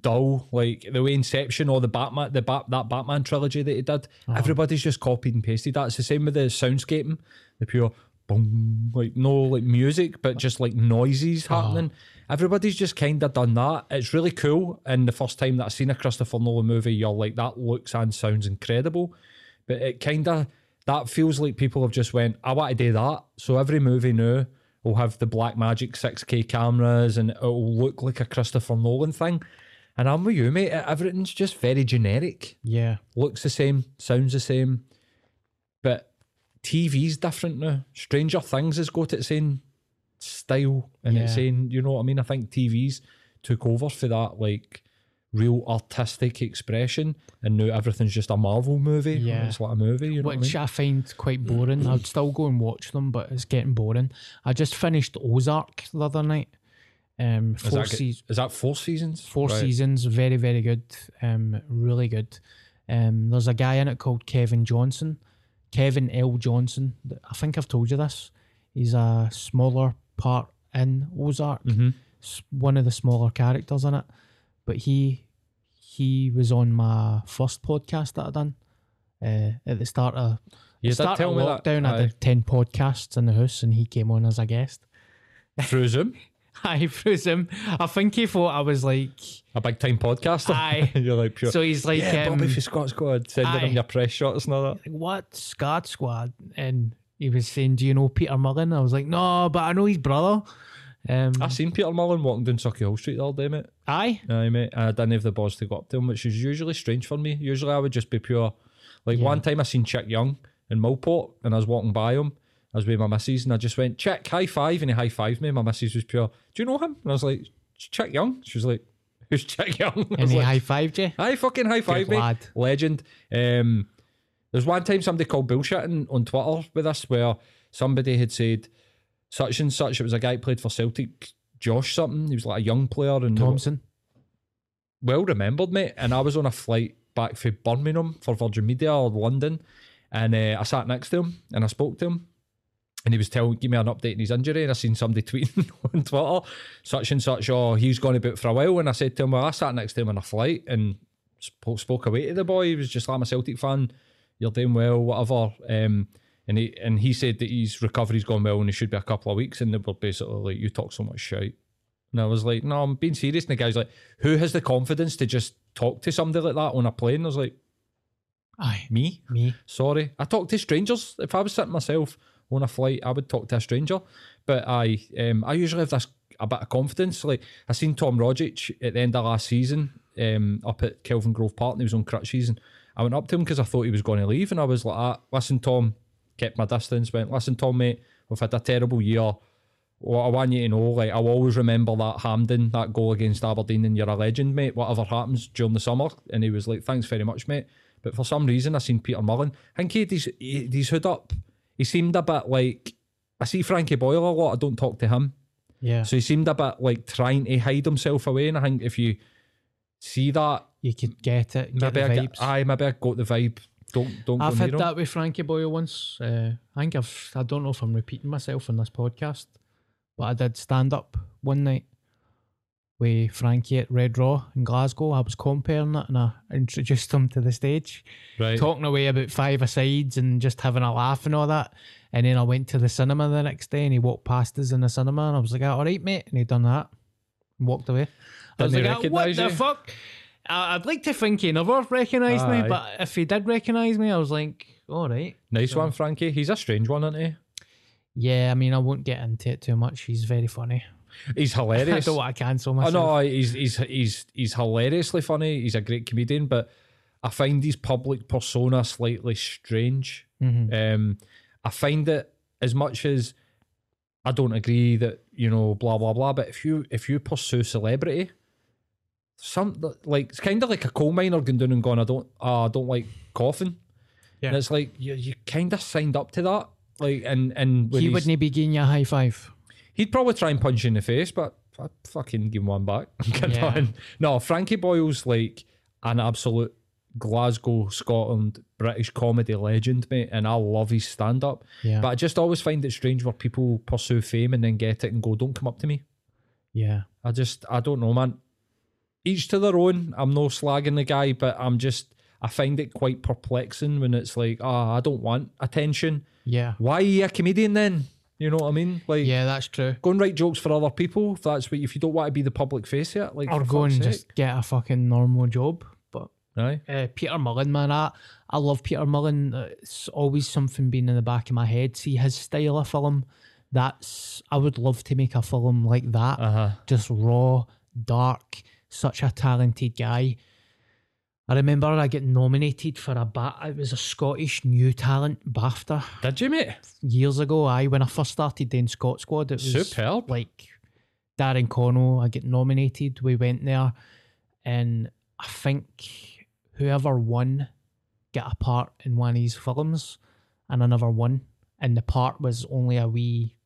dull like the way Inception or the Batman the Bat that Batman trilogy that he did uh-huh. everybody's just copied and pasted that. It's the same with the soundscaping the pure boom like no like music but just like noises uh-huh. happening. Everybody's just kind of done that. It's really cool and the first time that I've seen a Christopher Nolan movie you're like that looks and sounds incredible. But it kind of that feels like people have just went i want to do that. So every movie now will have the black magic 6k cameras and it'll look like a christopher nolan thing and i'm with you mate. Everything's just very generic. Yeah. Looks the same sounds the same but tv's different now. Stranger things has got its own style and its Yeah. own you know what i mean? I think tvs took over for that like real artistic expression and now everything's just a marvel movie. Yeah. it's like a movie you know what I which mean? I, find quite boring. I'd still go and watch them but it's getting boring. I just finished ozark the other night um Is that, seas- is that four seasons? four Right. seasons very very good. Um really good. Um there's a guy in it called kevin johnson. Kevin l. Johnson. I think i've told you this. He's a smaller part in ozark. Mhm. one of the smaller characters in it. But he he was on my first podcast that i done. Uh, at the start of You did start tell of lockdown i did 10 podcasts in the house and he came on as a guest. Through Zoom, i him. i think he thought i was like a big time podcaster. Aye. You're like pure. so he's like yeah, um, Bobby for Scot Squad, sending aye. him your press shots and all that. like, what Scot Squad? And he was saying, "Do you know Peter Mullan?" I was like, "No, but I know his brother." Um, I seen Peter Mullan walking down Sauchiehall Street the other day, mate. aye, Aye, mate. I didn't have the balls to go up to him, which is usually strange for me. Usually I would just be pure. Like one time I seen Chick Young in Millport and I was walking by him. I was with my missus and I just went, Chick, high five. And he high fived me. My missus was pure, Do you know him? And I was like, Chick Young. She was like, Who's Chick Young? I and was he like, high fived you. Aye, fucking high five, mate. lad. Legend. Um, there's one time somebody called bullshitting on Twitter with us where somebody had said such and such. It was a guy who played for Celtic, Josh something. He was like a young player and Thompson. well remembered, mate. And I was on a flight back from Birmingham for Virgin Media or London, and uh, I sat next to him and I spoke to him, and he was telling give me an update on his injury, and I seen somebody tweeting on Twitter, such and such. Oh, he's going to be out for a while, and I said to him, well, I sat next to him on a flight and spoke, spoke away to the boy. He was just like, I'm a Celtic fan. You're doing well, whatever. Um, and he and he said that his recovery's gone well and he should be a couple of weeks. And they were basically like, "You talk so much shit." And I was like, no, I'm being serious. And the guy's like, who has the confidence to just talk to somebody like that on a plane? And I was like, Aye, me? me. Sorry. I talk to strangers. If I was sitting myself on a flight, I would talk to a stranger. But I um, I usually have this a bit of confidence. Like I seen Tom Rogic at the end of last season um, up at Kelvingrove Park and he was on crutches. And I went up to him because I thought he was going to leave. And I was like, ah, listen, Tom, kept my distance, went, listen, Tom, mate, we've had a terrible year. What I want you to know, like, I'll always remember that Hampden, that goal against Aberdeen, and you're a legend, mate, whatever happens during the summer. And he was like, thanks very much, mate. But for some reason, I seen Peter Mullan. I think he had his, he his hood up. He seemed a bit like, I see Frankie Boyle a lot, I don't talk to him. Yeah. So he seemed a bit like trying to hide himself away. And I think if you see that, you could get it. Get maybe I vibes. get, aye, maybe I got the vibe. Don't don't I've had that with Frankie Boyle once. Uh, I think I've. I don't know if I'm repeating myself in this podcast, but I did stand up one night with Frankie at Red Raw in Glasgow. I was comparing it, and I introduced him to the stage, Right. talking away about five asides and just having a laugh and all that. And then I went to the cinema the next day, and he walked past us in the cinema, and I was like, "All right, mate," and he done that and walked away. I was Didn't like, "Ah, "What recognise the you?" fuck?" I'd like to think he never recognised me, but if he did recognise me, I was like, all right. Nice So- one, Frankie. He's a strange one, isn't he? Yeah, I mean, I won't get into it too much. He's very funny. He's hilarious. I don't want to cancel myself. no, he's he's he's he's hilariously funny. He's a great comedian, but I find his public persona slightly strange. Mhm. Um, I find it as much as I don't agree that you know blah blah blah, but if you if you pursue celebrity, some like it's kind of like a coal miner going down and going, I don't uh, I don't like coughing. Yeah. And it's like you you kind of signed up to that. Like and and he wouldn't be giving you a high five. He'd probably try and punch you in the face, but I'd fucking give him one back. Yeah. No, Frankie Boyle's like an absolute Glasgow, Scotland, British comedy legend, mate, and I love his stand up. Yeah. But I just always find it strange where people pursue fame and then get it and go, don't come up to me. Yeah. I just, I don't know, man. Each to their own. I'm no slagging the guy, but I'm just, I find it quite perplexing when it's like, ah, I don't want attention. Yeah. Why are you a comedian then? You know what I mean? Like, Yeah, that's true. go and write jokes for other people. If that's what, if you don't want to be the public face yet, like, Or go and fuck's just get a fucking normal job. But Aye. uh, Peter Mullan, man, I, I love Peter Mullan. It's always something being in the back of my head. See his style of film. That's I would love to make a film like that. Uh-huh. Just raw, dark. Such a talented guy. I remember I get nominated for a bat. It was a Scottish New Talent BAFTA Did you, mate? years ago. I when I first started doing Scot Squad, it was Superb. like Darren Connell. I get nominated. We went there, and I think whoever won got a part in one of these films, and another one. And the part was only a wee.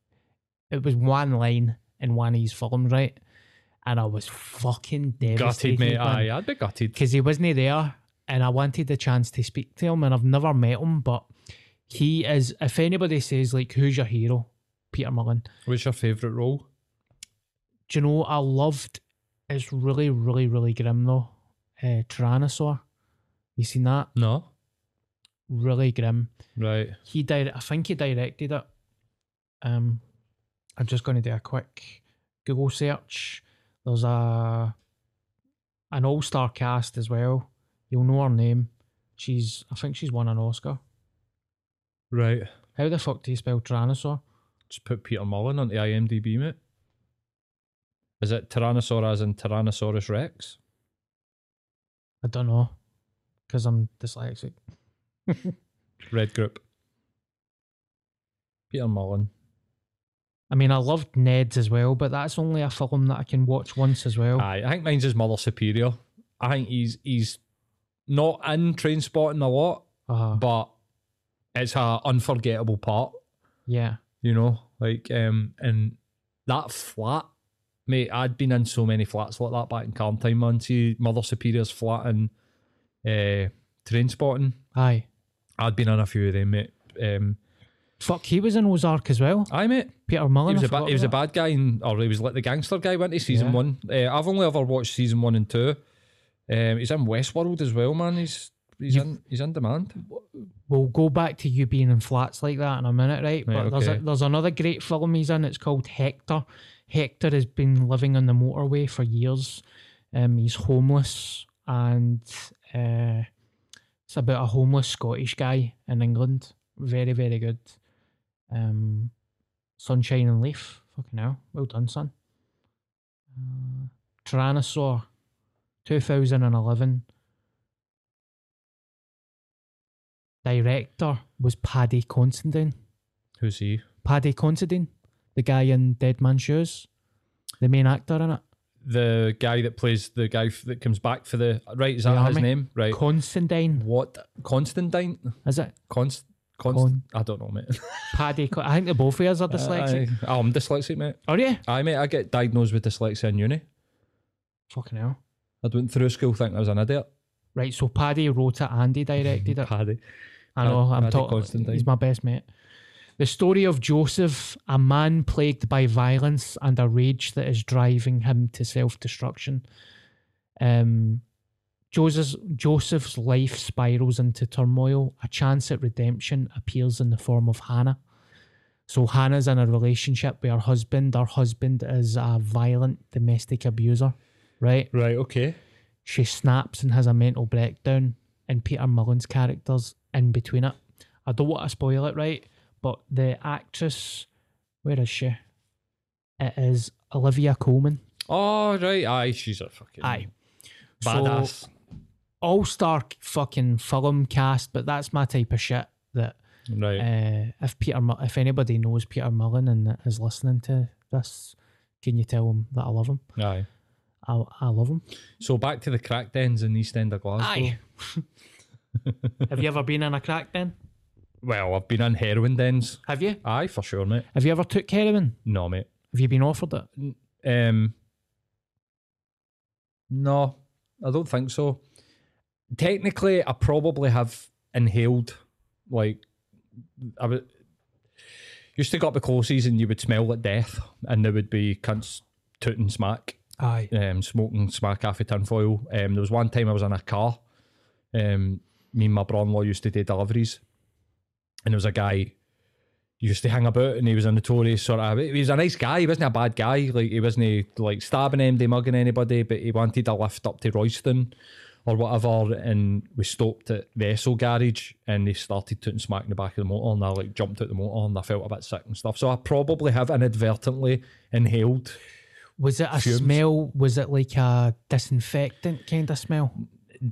It was one line in one of these films, right? And I was fucking devastated, Gutted, mate. Aye, I'd be gutted. because he wasn't there and I wanted the chance to speak to him and I've never met him but he is if anybody says like who's your hero Peter Mullan What's your favourite role? do you know I loved it's really really really grim though uh, Tyrannosaur you seen that No. really grim Right. he di- I think he directed it um I'm just going to do a quick Google search there's a an all-star cast as well you'll know her name she's I think she's won an Oscar Right. how the fuck do you spell Tyrannosaur Just put Peter Mullan onto IMDb, mate. Is it Tyrannosaur as in Tyrannosaurus Rex? I don't know because I'm dyslexic Red Group. Peter Mullan. I mean I loved Ned's as well but that's only a film that I can watch once as well Aye, I think mine's his Mother Superior. I think he's he's not in Trainspotting a lot, uh, but it's a unforgettable part. yeah you know, like um, and that flat, mate. I'd been in so many flats like that back in Calm time, man. See Mother Superior's flat and uh, Trainspotting. aye I'd been in a few of them, mate. Um, fuck he was in Ozark as well aye, mate. Peter Mullan He was I a ba- forgot he was a about bad guy, in, or he was like the gangster guy. Went to season Yeah. one. Uh, I've only ever watched season one and two. Um, he's in Westworld as well, man. He's he's in he's in demand. We'll go back to you being in flats like that in a minute, right? But Right, there's a, okay. there's another great film he's in. It's called Hector. Hector has been living on the motorway for years. Um, he's homeless, and uh, it's about a homeless Scottish guy in England. Very, very good. Um, Sunshine on Leith. Fucking hell, well done, son. Uh, Tyrannosaur, 2011. Director was Paddy Considine. Who's he? Paddy Considine, the guy in Dead Man's Shoes, the main actor in it. The guy that plays the guy f- that comes back for the right. Is The that his army. name? Right. Considine, what? Constantine? is it? Const. Const. Con- I don't know, mate. Paddy. Con- I think the both of us are dyslexic. Aye. Oh, I'm dyslexic, mate. are you? I mate, I get diagnosed with dyslexia in uni. Fucking hell. I went through school thinking I was an idiot. Right, so Paddy wrote it and he directed it. Paddy. I know, I'm talking. He's my best mate. The story of Joseph, a man plagued by violence and a rage that is driving him to self destruction. Um, Joseph's, Joseph's life spirals into turmoil. A chance at redemption appears in the form of Hannah. So Hannah's in a relationship with her husband. Her husband is a violent domestic abuser, right? Right. Okay. She snaps and has a mental breakdown, and Peter Mullan's character's in between it. I don't want to spoil it, right? But the actress, where is she? It is Olivia Colman. Oh right. Aye, she's a fucking Aye. badass. So, all star fucking film cast, but that's my type of shit. That right. uh, if Peter, if anybody knows Peter Mullan and is listening to this, can you tell him that I love him? Aye. I, I love him. So back to the crack dens in East End of Glasgow. Aye. Have you ever been in a crack den? Well, I've been in heroin dens. Have you? Aye, for sure, mate. Have you ever took heroin? No, mate. Have you been offered it? Um, no, I don't think so. Technically, I probably have inhaled, like, I would, used to go up the closes and you would smell like death, and there would be cunts tooting smack, Aye. um, smoking smack off a tinfoil. Um, there was one time I was in a car, um, me and my brother-in-law used to do deliveries, and there was a guy used to hang about and he was a notorious sort of he was a nice guy, he wasn't a bad guy, like he wasn't like stabbing anybody, mugging anybody, but he wanted a lift up to Royston or whatever and we stopped at the Esso garage and they started tooting smack in the back of the motor and I like jumped out the motor and I felt a bit sick and stuff. So I probably have inadvertently inhaled Was it a Fumes. smell? Was it like a disinfectant kind of smell?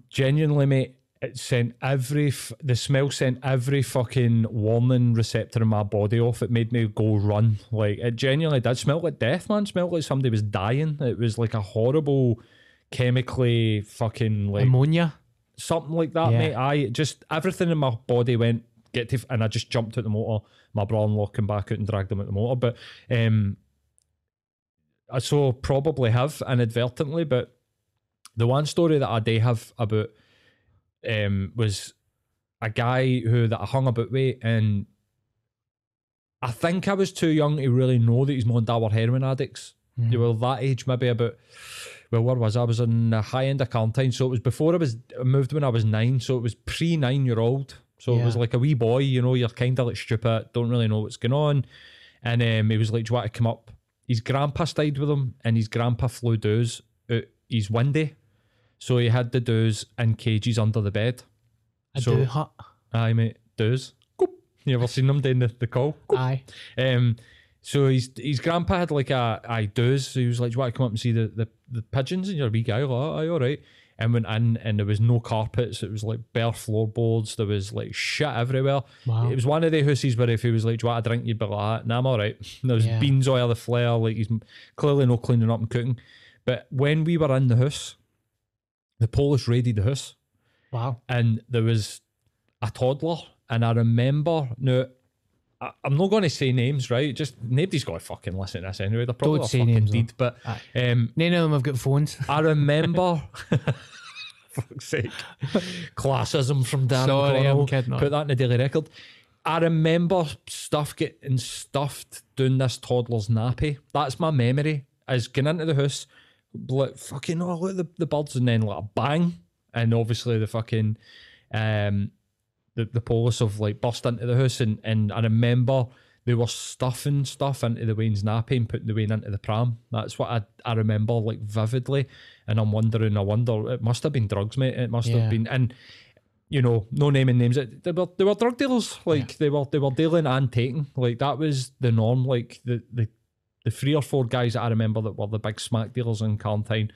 genuinely, mate, it sent every f- the smell sent every fucking warning receptor in my body off. It made me go run. Like it genuinely did smell like death, man. It smelled like somebody was dying. It was like a horrible chemically fucking like Ammonia. something like that, Yeah. mate. I just everything in my body went get to, and I just jumped out the motor. My brother-in-law came back out and dragged him out the motor. But um, I so probably have inadvertently. But the one story that I do have about um was a guy who that I hung about with, and I think I was too young to really know that his mom and dad were heroin addicts. They were that age, maybe about well, where was I? I was in the high end of Carlton, so it was before I was I moved when I was nine, so it was pre nine year old. So it was like a wee boy, you know, you're kind of like stupid, don't really know what's going on. And um, he was like, Do you want to come up? His grandpa stayed with him, and his grandpa flew doos out his window. So he had the doos in cages under the bed. A So- do hut. Aye, mate, doos. You ever seen them doing the, the call? Aye. Um, so his his grandpa had like a I does. So he was like, "Do you want to come up and see the the, the pigeons?" And you're a wee guy, like, oh, aye, all right. And went in, and there was no carpets. It was like bare floorboards. There was like shit everywhere. Wow. It was one of the houses where if he was like, "Do you want a drink?" You'd be like, ah, "Nah, I'm all right." And there was Yeah. beans oil, the flare. Like he's clearly no cleaning up and cooking. But when we were in the house, the Polish raided the house Wow. and there was a toddler, and I remember now. I, I'm not going to say names, right? Just nobody's got to fucking listen to this anyway. They're probably Don't say fucking names, did, but um, None of them have got phones. I remember. fuck's sake, classism from Darren Sorry, I'm kidding. Put that in the daily record. I remember stuff getting stuffed doing this toddler's nappy. That's my memory. Is getting into the house, like fucking oh look at the, the birds, and then like a bang, and obviously the fucking um the the police have like burst into the house, and and I remember they were stuffing stuff into the wean's nappy and putting the wean into the pram. That's what I I remember like vividly, and I'm wondering. I wonder it must have been drugs, mate. It must Yeah. have been and you know, no naming names. it- They were they were drug dealers. Like they were they were dealing and taking. Like that was the norm. Like the the the three or four guys that I remember that were the big smack dealers in Carntyne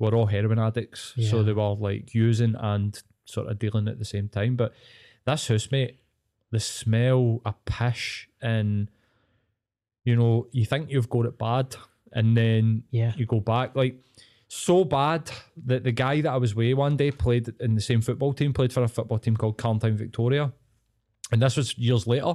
were all heroin addicts. So they were like using and sort of dealing at the same time. But this housemate, the smell of pish and you know, you think you've got it bad and then Yeah. you go back like so bad that the guy that I was with one day played in the same football team, played for a football team called Carltown Victoria. And this was years later.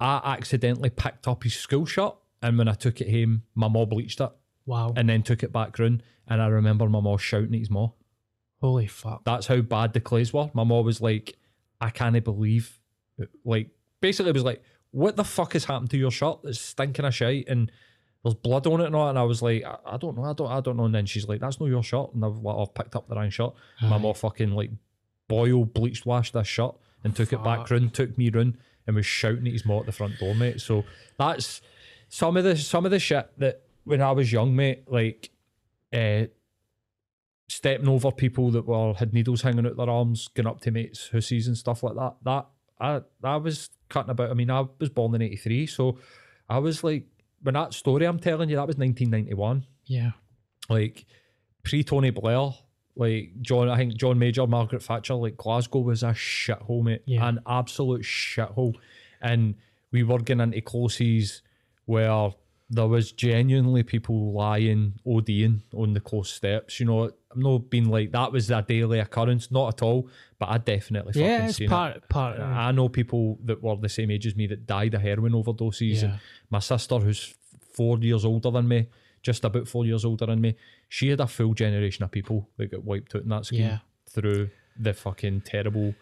I accidentally picked up his school shirt and when I took it home, my mom bleached it Wow. and then took it back round. And I remember my mom shouting at his mom. Holy fuck. That's how bad the clays were. My mom was like, I can't believe, like, basically it was like, what the fuck has happened to your shirt? It's stinking of shit and there's blood on it and all. And I was like, I, I don't know, I don't, I don't know. And then she's like, that's not your shirt. And I've, like, I've picked up the wrong shirt. My mom fucking like boil bleached washed this shirt and took it back Fuck. round, took me round and was shouting at his mom at the front door, mate. So that's some of the some of the shit that when I was young, mate, like uh, stepping over people that were had needles hanging out their arms, going up to mates' houses and stuff like that. That I I was cutting about. I mean, I was born in '83, so I was like when that story I'm telling you that was 1991, Yeah. like pre Tony Blair. Like John, I think John Major, Margaret Thatcher, like Glasgow was a shithole, mate. Yeah. An absolute shithole. And we were getting into closes where there was genuinely people lying, ODing on the close steps. You know, I'm not being like that was a daily occurrence, not at all. But I definitely fucking Yeah, it's seen part it. part of I know people that were the same age as me that died of heroin overdoses. And Yeah. my sister, who's four years older than me, just about four years older than me, she had a full generation of people that got wiped out in that scheme Yeah. through the fucking terrible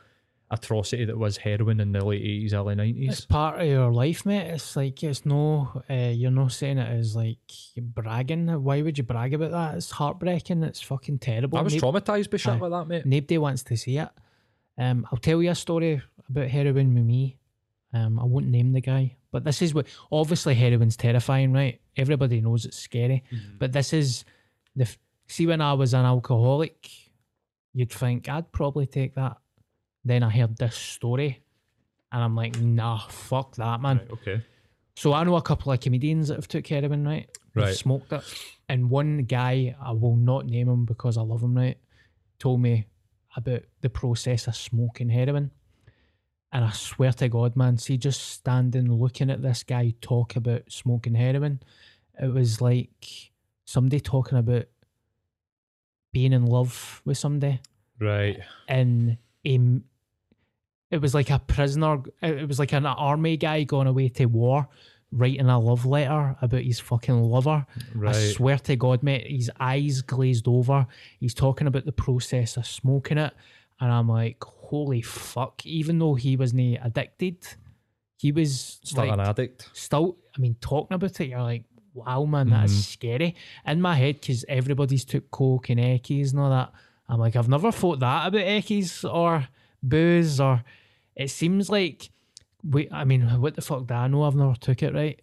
atrocity that was heroin in the late 80s, early 90s. It's part of your life, mate. It's like it's no, uh, you're not saying it as like bragging. Why would you brag about that? It's heartbreaking. It's fucking terrible. I was traumatized by shit Aye. like that, mate. Nobody wants to see it. Um, I'll tell you a story about heroin with me. Um, I won't name the guy, but this is what obviously heroin's terrifying, right? Everybody knows it's scary, but this is the see when I was an alcoholic, you'd think I'd probably take that. Then I heard this story, and I'm like, nah, fuck that, man. Right, okay. So I know a couple of comedians that have took heroin, right? They've Right. Smoked it. And one guy, I will not name him because I love him, right? Told me about the process of smoking heroin. And I swear to God, man, see just standing looking at this guy talk about smoking heroin, it was like somebody talking about being in love with somebody Right. and um, it was like a prisoner. It was like an army guy going away to war, writing a love letter about his fucking lover. Right. I swear to God, mate, his eyes glazed over. He's talking about the process of smoking it, and I'm like, holy fuck! Even though he wasn't addicted, he was Still like, an addict. still, I mean, talking about it, you're like, wow, man, that's Mm-hmm. scary. In my head, because everybody's took coke and eckies and all that, I'm like, I've never thought that about eckies or booze, or it seems like, we, I mean, what the fuck do I know? I've never took it, right?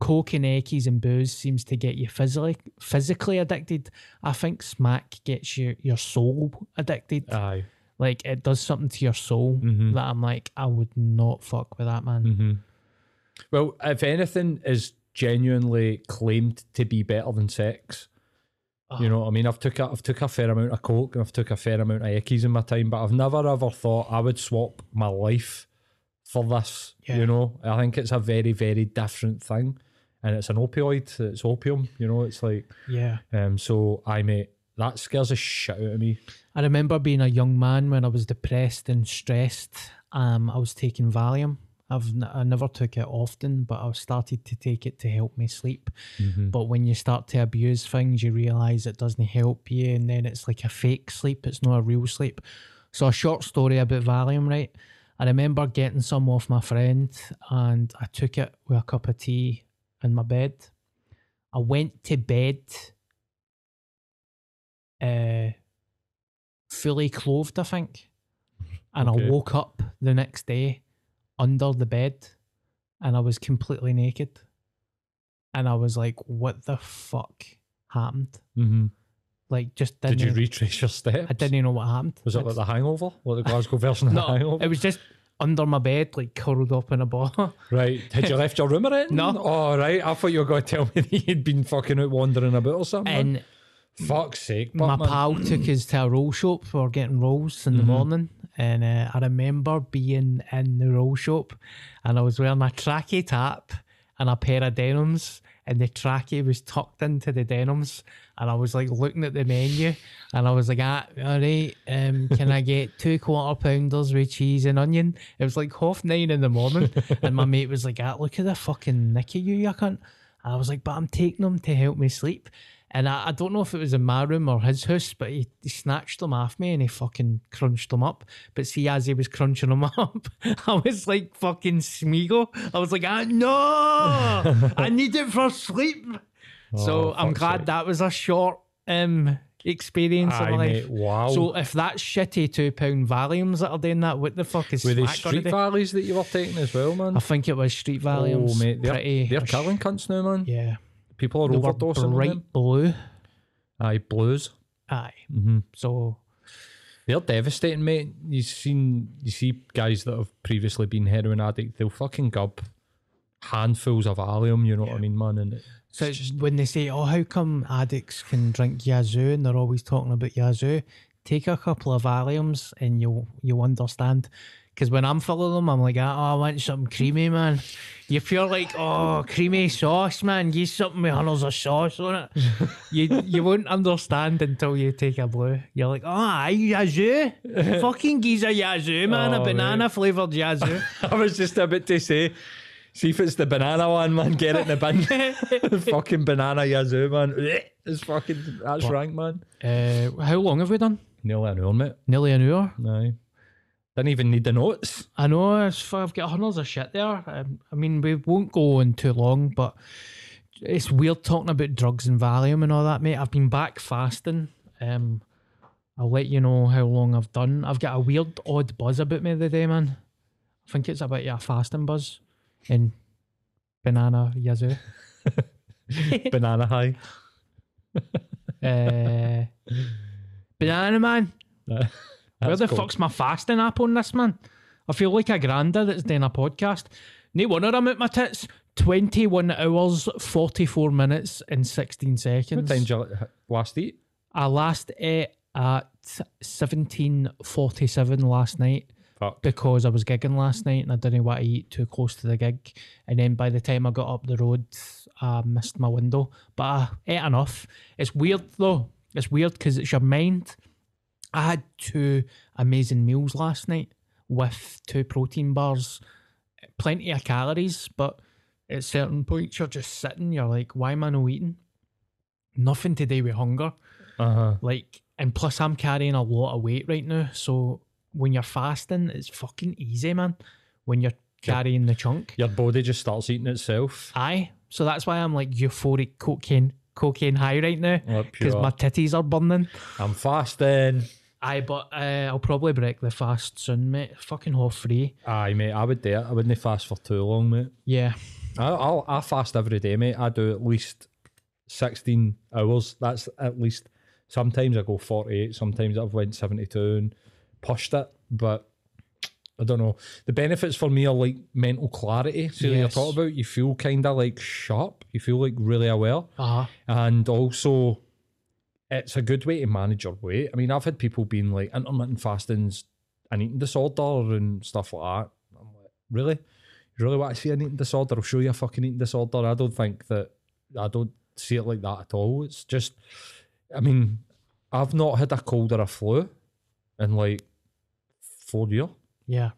Coke and eckies and booze seems to get you physically physically addicted. I think smack gets your your soul addicted. Aye. like it does something to your soul Mhm. that I'm like, I would not fuck with that man. hmm Well, if anything is genuinely claimed to be better than sex, Oh. you know what I mean? I've took a, I've took a fair amount of coke and I've took a fair amount of eckies in my time, but I've never ever thought I would swap my life for this. Yeah. You know, I think it's a very very different thing, and it's an opioid. It's opium. You know, it's like Yeah. um. So I mate, that scares the shit out of me. I remember being a young man when I was depressed and stressed. Um, I was taking Valium. I've n- I never took it often, but I've started to take it to help me sleep. But when you start to abuse things, you realize it doesn't help you, and then it's like a fake sleep. It's not a real sleep. So a short story about Valium, right? I remember getting some off my friend, and I took it with a cup of tea in my bed. I went to bed. Uh, fully clothed, I think. And Okay. I woke up the next day under the bed and I was completely naked. And I was like, what the fuck happened? Mm-hmm. Like, just Did you retrace your steps? I didn't even know what happened. Was it like the Hangover, like the Glasgow version of the No, Hangover? it was just under my bed, like curled up in a ball. Right. Had you left your room or anything? No. Oh, right. I thought you were going to tell me that you'd been fucking out wandering about or something. and Fuck's sake. my pal took us to a roll shop. for getting rolls in the Mm-hmm. morning, and uh, I remember being in the roll shop, and I was wearing a tracky top and a pair of denims, and the tracky was tucked into the denims, and I was like looking at the menu, and I was like, ah, all right, um, can I get two quarter pounders with cheese and onion? It was like half nine in the morning, and my mate was like, ah, look at the fucking nick of you, you cunt. And I was like, but I'm taking them to help me sleep. And I, I don't know if it was in my room or his house, but he, he snatched them off me and he fucking crunched them up. But see, as he was crunching them up, I was like fucking Smeagol. I was like, ah, no, I need it for sleep. so Oh, I'm glad sake. that was a short um experience Aye, in life. mate, wow. So if that shitty two pound Valiums that are doing that, what the fuck is Were they Smack gonna street valleys that you were taking as well, man? I think it was Street Valiums. Oh, mate, they're, pretty. they're killing cunts now, man. Yeah. People are overdosing bright blue. Aye, blues. Aye. Mhm. So They're devastating, mate. You've seen, you see guys that have previously been heroin addicts, they'll fucking gub handfuls of Valium, you know what I mean, man? And So it's when they say, "Oh, how come addicts can drink Yazoo?" and they're always talking about Yazoo, take a couple of Valiums and you'll you'll understand. Because when I'm full of them, I'm like, "Oh, I want something creamy, man." You feel like, "Oh, creamy sauce, man. Give something with hundreds of sauce on it." you you won't understand until you take a blue. You're like, "Oh, aye, Yazoo, fucking gives a Yazoo, man, a Oh, banana flavored Yazoo." I was just about to say, see if it's the banana one, man. Get it in the bin. fucking banana yazoo, man. It's fucking that's rank, man. uh, how long have we done? Nearly an hour, mate. Nearly an hour. No, didn't even need the notes. I know I've got hundreds of shit there. Um, I mean, we won't go on too long, but it's weird talking about drugs and Valium and all that, mate. I've been back fasting. Um, I'll let you know how long I've done. I've got a weird, odd buzz about me the day, man. I think it's about yeah, fasting buzz and banana yazoo. banana high. Uh, banana man. Where the cool. fuck's my fasting app on this, man? I feel like a granda that's doing a podcast. No wonder I'm at my tits. 21 hours, 44 minutes, and 16 seconds. What time did you last eat? I last ate at 17.47 last night Fuck. because I was gigging last night and I didn't want to eat too close to the gig. And then by the time I got up the road, I missed my window. But I ate enough. It's weird though. It's weird because it's your mind. I had two amazing meals last night with two protein bars, plenty of calories, but at certain points you're just sitting, you're like, why am I not eating? Nothing today do with hunger. Uh huh. Like, and plus I'm carrying a lot of weight right now. So when you're fasting, it's fucking easy, man. When you're carrying the chunk. Your body just starts eating itself. Aye. So that's why I'm like euphoric cocaine cocaine high right now. Because my titties are burning. I'm fasting. Aye, but uh, I'll probably break the fast soon, mate. Fucking half free. Aye, mate. I would do it. I wouldn't fast for too long, mate. Yeah. I, I'll, I fast every day, mate. I do at least 16 hours. That's at least. Sometimes I go 48. Sometimes I've went 72 and pushed it. But I don't know. The benefits for me are like mental clarity. So you're talking about, you feel kind of like sharp. You feel like really aware. Uh-huh. And also, it's a good way to manage your weight. I mean, I've had people being like, intermittent fasting's an eating disorder and stuff like that. I'm like, really? You really want to see an eating disorder? I'll show you a fucking eating disorder. I don't think that, I don't see it like that at all. It's just, I mean, I've not had a cold or a flu in like four years. Yeah.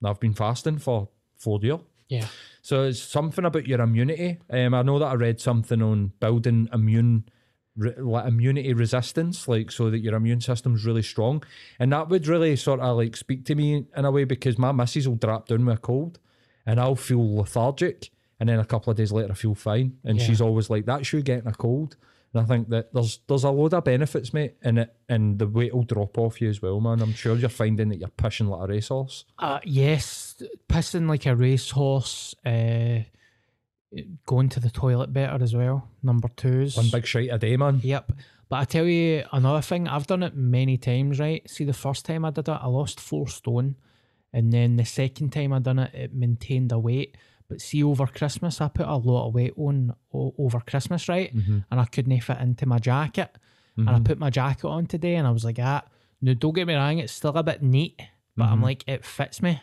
And I've been fasting for four years. Yeah. So it's something about your immunity. Um, I know that I read something on building immune re- like immunity resistance, like so that your immune system's really strong, and that would really sort of like speak to me in a way because my missus will drop down with a cold, and I'll feel lethargic, and then a couple of days later I feel fine, and Yeah. she's always like, "That's you getting a cold." And I think that there's there's a load of benefits, mate, in it, and the weight will drop off you as well, man. I'm sure you're finding that you're pushing like a racehorse. Uh, yes, pissing like a racehorse. Uh, going to the toilet better as well. Number twos. One big shite a day, man. Yep. But I tell you another thing. I've done it many times. Right. See, the first time I did it, I lost four stone, and then the second time I done it, it maintained a weight. But see, over Christmas, I put a lot of weight on o- over Christmas, right? Mm-hmm. And I couldn't fit into my jacket. and I mm-hmm. put my jacket on today, and I was like, ah, no, don't get me wrong, it's still a bit neat, but I'm mm-hmm. like, it fits me,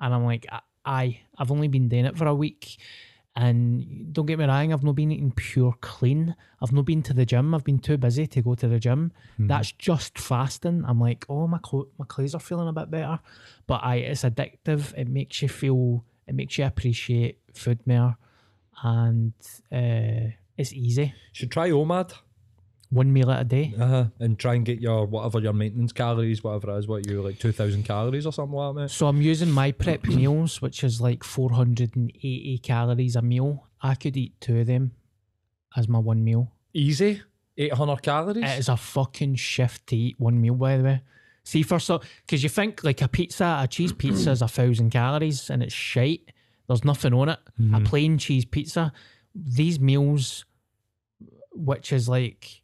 and I'm like, aye, I've only been doing it for a week. And don't get me wrong, I've not been eating pure clean. I've not been to the gym. I've been too busy to go to the gym. That's just fasting. I'm like, oh, my clo- my clothes are feeling a bit better. But I, it's addictive. It makes you feel, it makes you appreciate food more. And uh, it's easy. Should try OMAD One meal at a day. uh-huh. and try and get your whatever your maintenance calories, whatever it is, what you like two thousand calories or something like that, mate. So I'm using my prep meals, which is like 480 calories a meal. I could eat two of them as my one meal. Easy, eight hundred calories. It is a fucking shift to eat one meal, by the way. See, for so, because you think like a pizza, a cheese pizza is a thousand calories and it's shite. There's nothing on it. A plain cheese pizza. These meals, which is like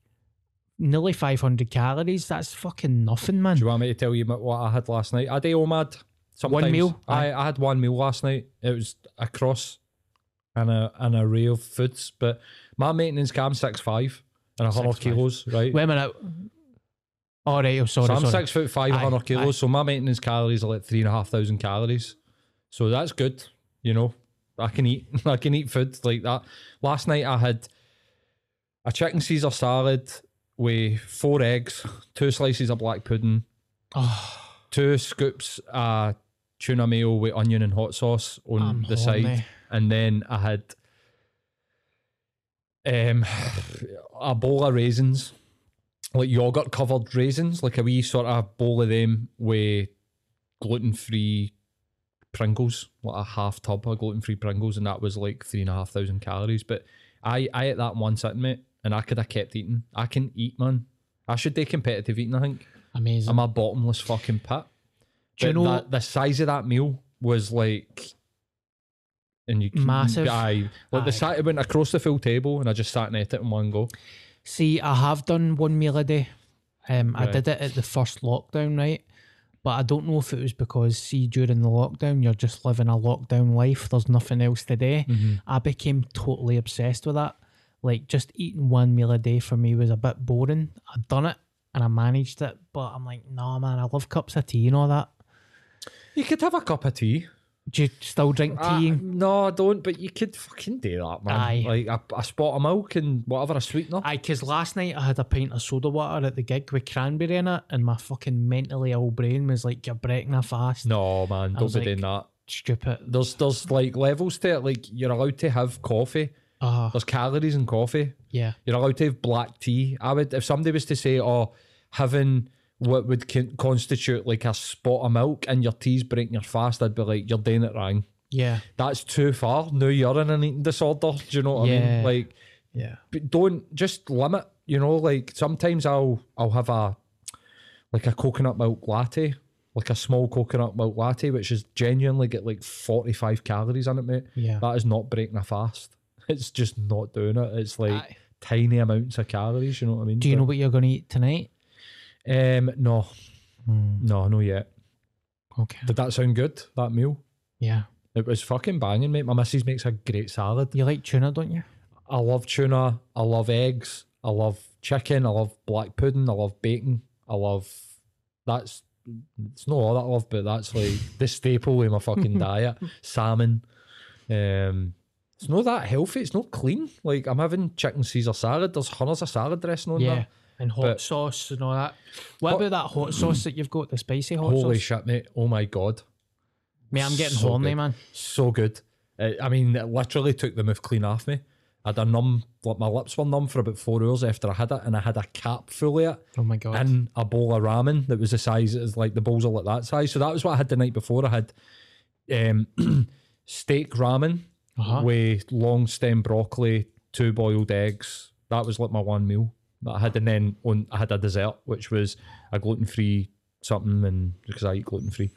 nearly 500 calories, that's fucking nothing, man. Do you want me to tell you what I had last night? I do OMAD. Sometimes. One meal? I, I had one meal last night. It was across an, a, an array of foods, but my maintenance cam six five and hundred 6'5". kilos, right? Wait a minute. All right, oh, sorry. so I'm sorry. six foot five, Aye, kilos. So my maintenance calories are like three and a half thousand calories. So that's good. You know, I can eat. I can eat food like that. Last night I had a chicken Caesar salad with four eggs, two slices of black pudding, two scoops of tuna mayo with onion and hot sauce on I'm the horny. side, and then I had um a bowl of raisins, like yogurt covered raisins, like a wee sort of bowl of them with gluten free Pringles, like a half tub of gluten free Pringles, and that was like three and a half thousand calories. But I I ate that in one sitting, mate, and I could have kept eating. I can eat, man. I should do competitive eating. I think. amazing. I'm a bottomless fucking pit. Do you know- that, the size of that meal was like, and you Massive. Aye, like the Aye. sat it went across the full table, and I just sat and ate it in one go. See, I have done one meal a day. Um, I did it at the first lockdown, right? But I don't know if it was because, see, during the lockdown, you're just living a lockdown life. There's nothing else to do. Mm-hmm. I became totally obsessed with that. Like, just eating one meal a day for me was a bit boring. I'd done it and I managed it, but I'm like, nah, man, I love cups of tea and all that. You could have a cup of tea. Do you still drink Ah, tea? no, I don't. But you could fucking do that, man. Aye. Like a, a spot of milk and whatever a sweetener. Aye, because last night I had a pint of soda water at the gig with cranberry in it, and my fucking mentally ill brain was like, "You're breaking a fast." no, man, don't be like- doing that. stupid. There's there's like levels to it. Like you're allowed to have coffee. Ah, There's calories in coffee. yeah. You're allowed to have black tea. I would if somebody was to say, "Oh, having what would con- constitute like a spot of milk and your tea's breaking your fast," I'd be like, "You're doing it wrong. Yeah, That's too far. Now you're in an eating disorder." Do you know what I mean? Like, yeah. but don't just limit. You know, like sometimes I'll I'll have a like a coconut milk latte, like a small coconut milk latte, which is genuinely get like forty five calories in it, mate. Yeah. that is not breaking a fast. It's just not doing it. It's like Aye. tiny amounts of calories. You know what I mean? Do you know what you're going to eat tonight? Um, no, no, no yet. Okay. Did that sound good? That meal? Yeah. It was fucking banging, mate. My missus makes a great salad. You like tuna, don't you? I love tuna. I love eggs. I love chicken. I love black pudding. I love bacon. I love that's it's not all that I love, but that's like the staple in my fucking diet. Salmon. Um it's not that healthy. It's not clean. Like I'm having chicken Caesar salad. There's hundreds of salad dressing on Yeah. that. And hot But- sauce and all that. What Hot- about that hot sauce that you've got, the spicy hot Holy sauce? Holy shit, mate. Oh my god. Mate, I'm getting So horny, good. man. So good. Uh, I mean, it literally took the mouth clean off me. I had a numb, like my lips were numb for about four hours after I had it, and I had a cap full of it. Oh my God. And a bowl of ramen that was the size, as like the bowls are like that size. So that was what I had the night before. I had um, steak ramen Uh-huh. with long stem broccoli, two boiled eggs. That was like my one meal that I had, and then on I had a dessert which was a gluten free something, and because I eat gluten free.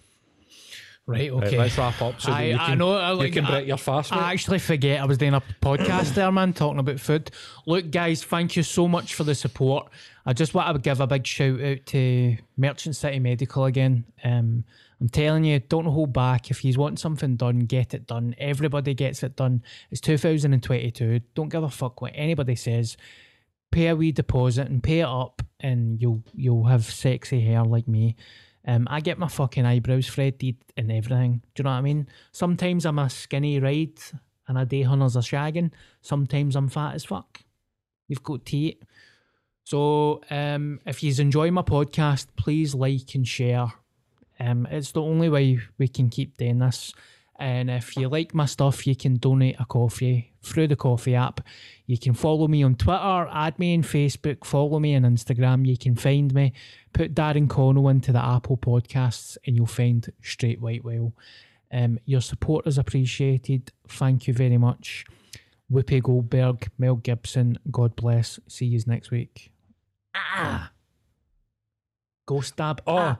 Right, Right, okay. let's wrap up so I, you I can, know. I, you like, can I- break your fast. mate. I actually forget I was doing a podcast there, man, talking about food. Look, guys, thank you so much for the support. I just want to give a big shout out to Merchant City Medical again. Um, I'm telling you, don't hold back. If you want something done, get it done. Everybody gets it done. It's 2022. Don't give a fuck what anybody says. pay a wee deposit and pay it up, and you'll you'll have sexy hair like me. Um, I get my fucking eyebrows threaded and everything. Do you know what I mean? Sometimes I'm a skinny ride and a day hunters are shagging. Sometimes I'm fat as fuck. You've got to eat. So um, if you enjoy my podcast, please like and share. Um, it's the only way we can keep doing this. And if you like my stuff, you can donate a coffee through the coffee app. You can follow me on Twitter, add me on Facebook, follow me on Instagram. You can find me, put Darren Connell into the Apple podcasts, and you'll find Straight White Whale. Um, your support is appreciated. Thank you very much. Whoopi Goldberg, Mel Gibson, God bless. See you next week. Ah. Go stab. Oh. Ah.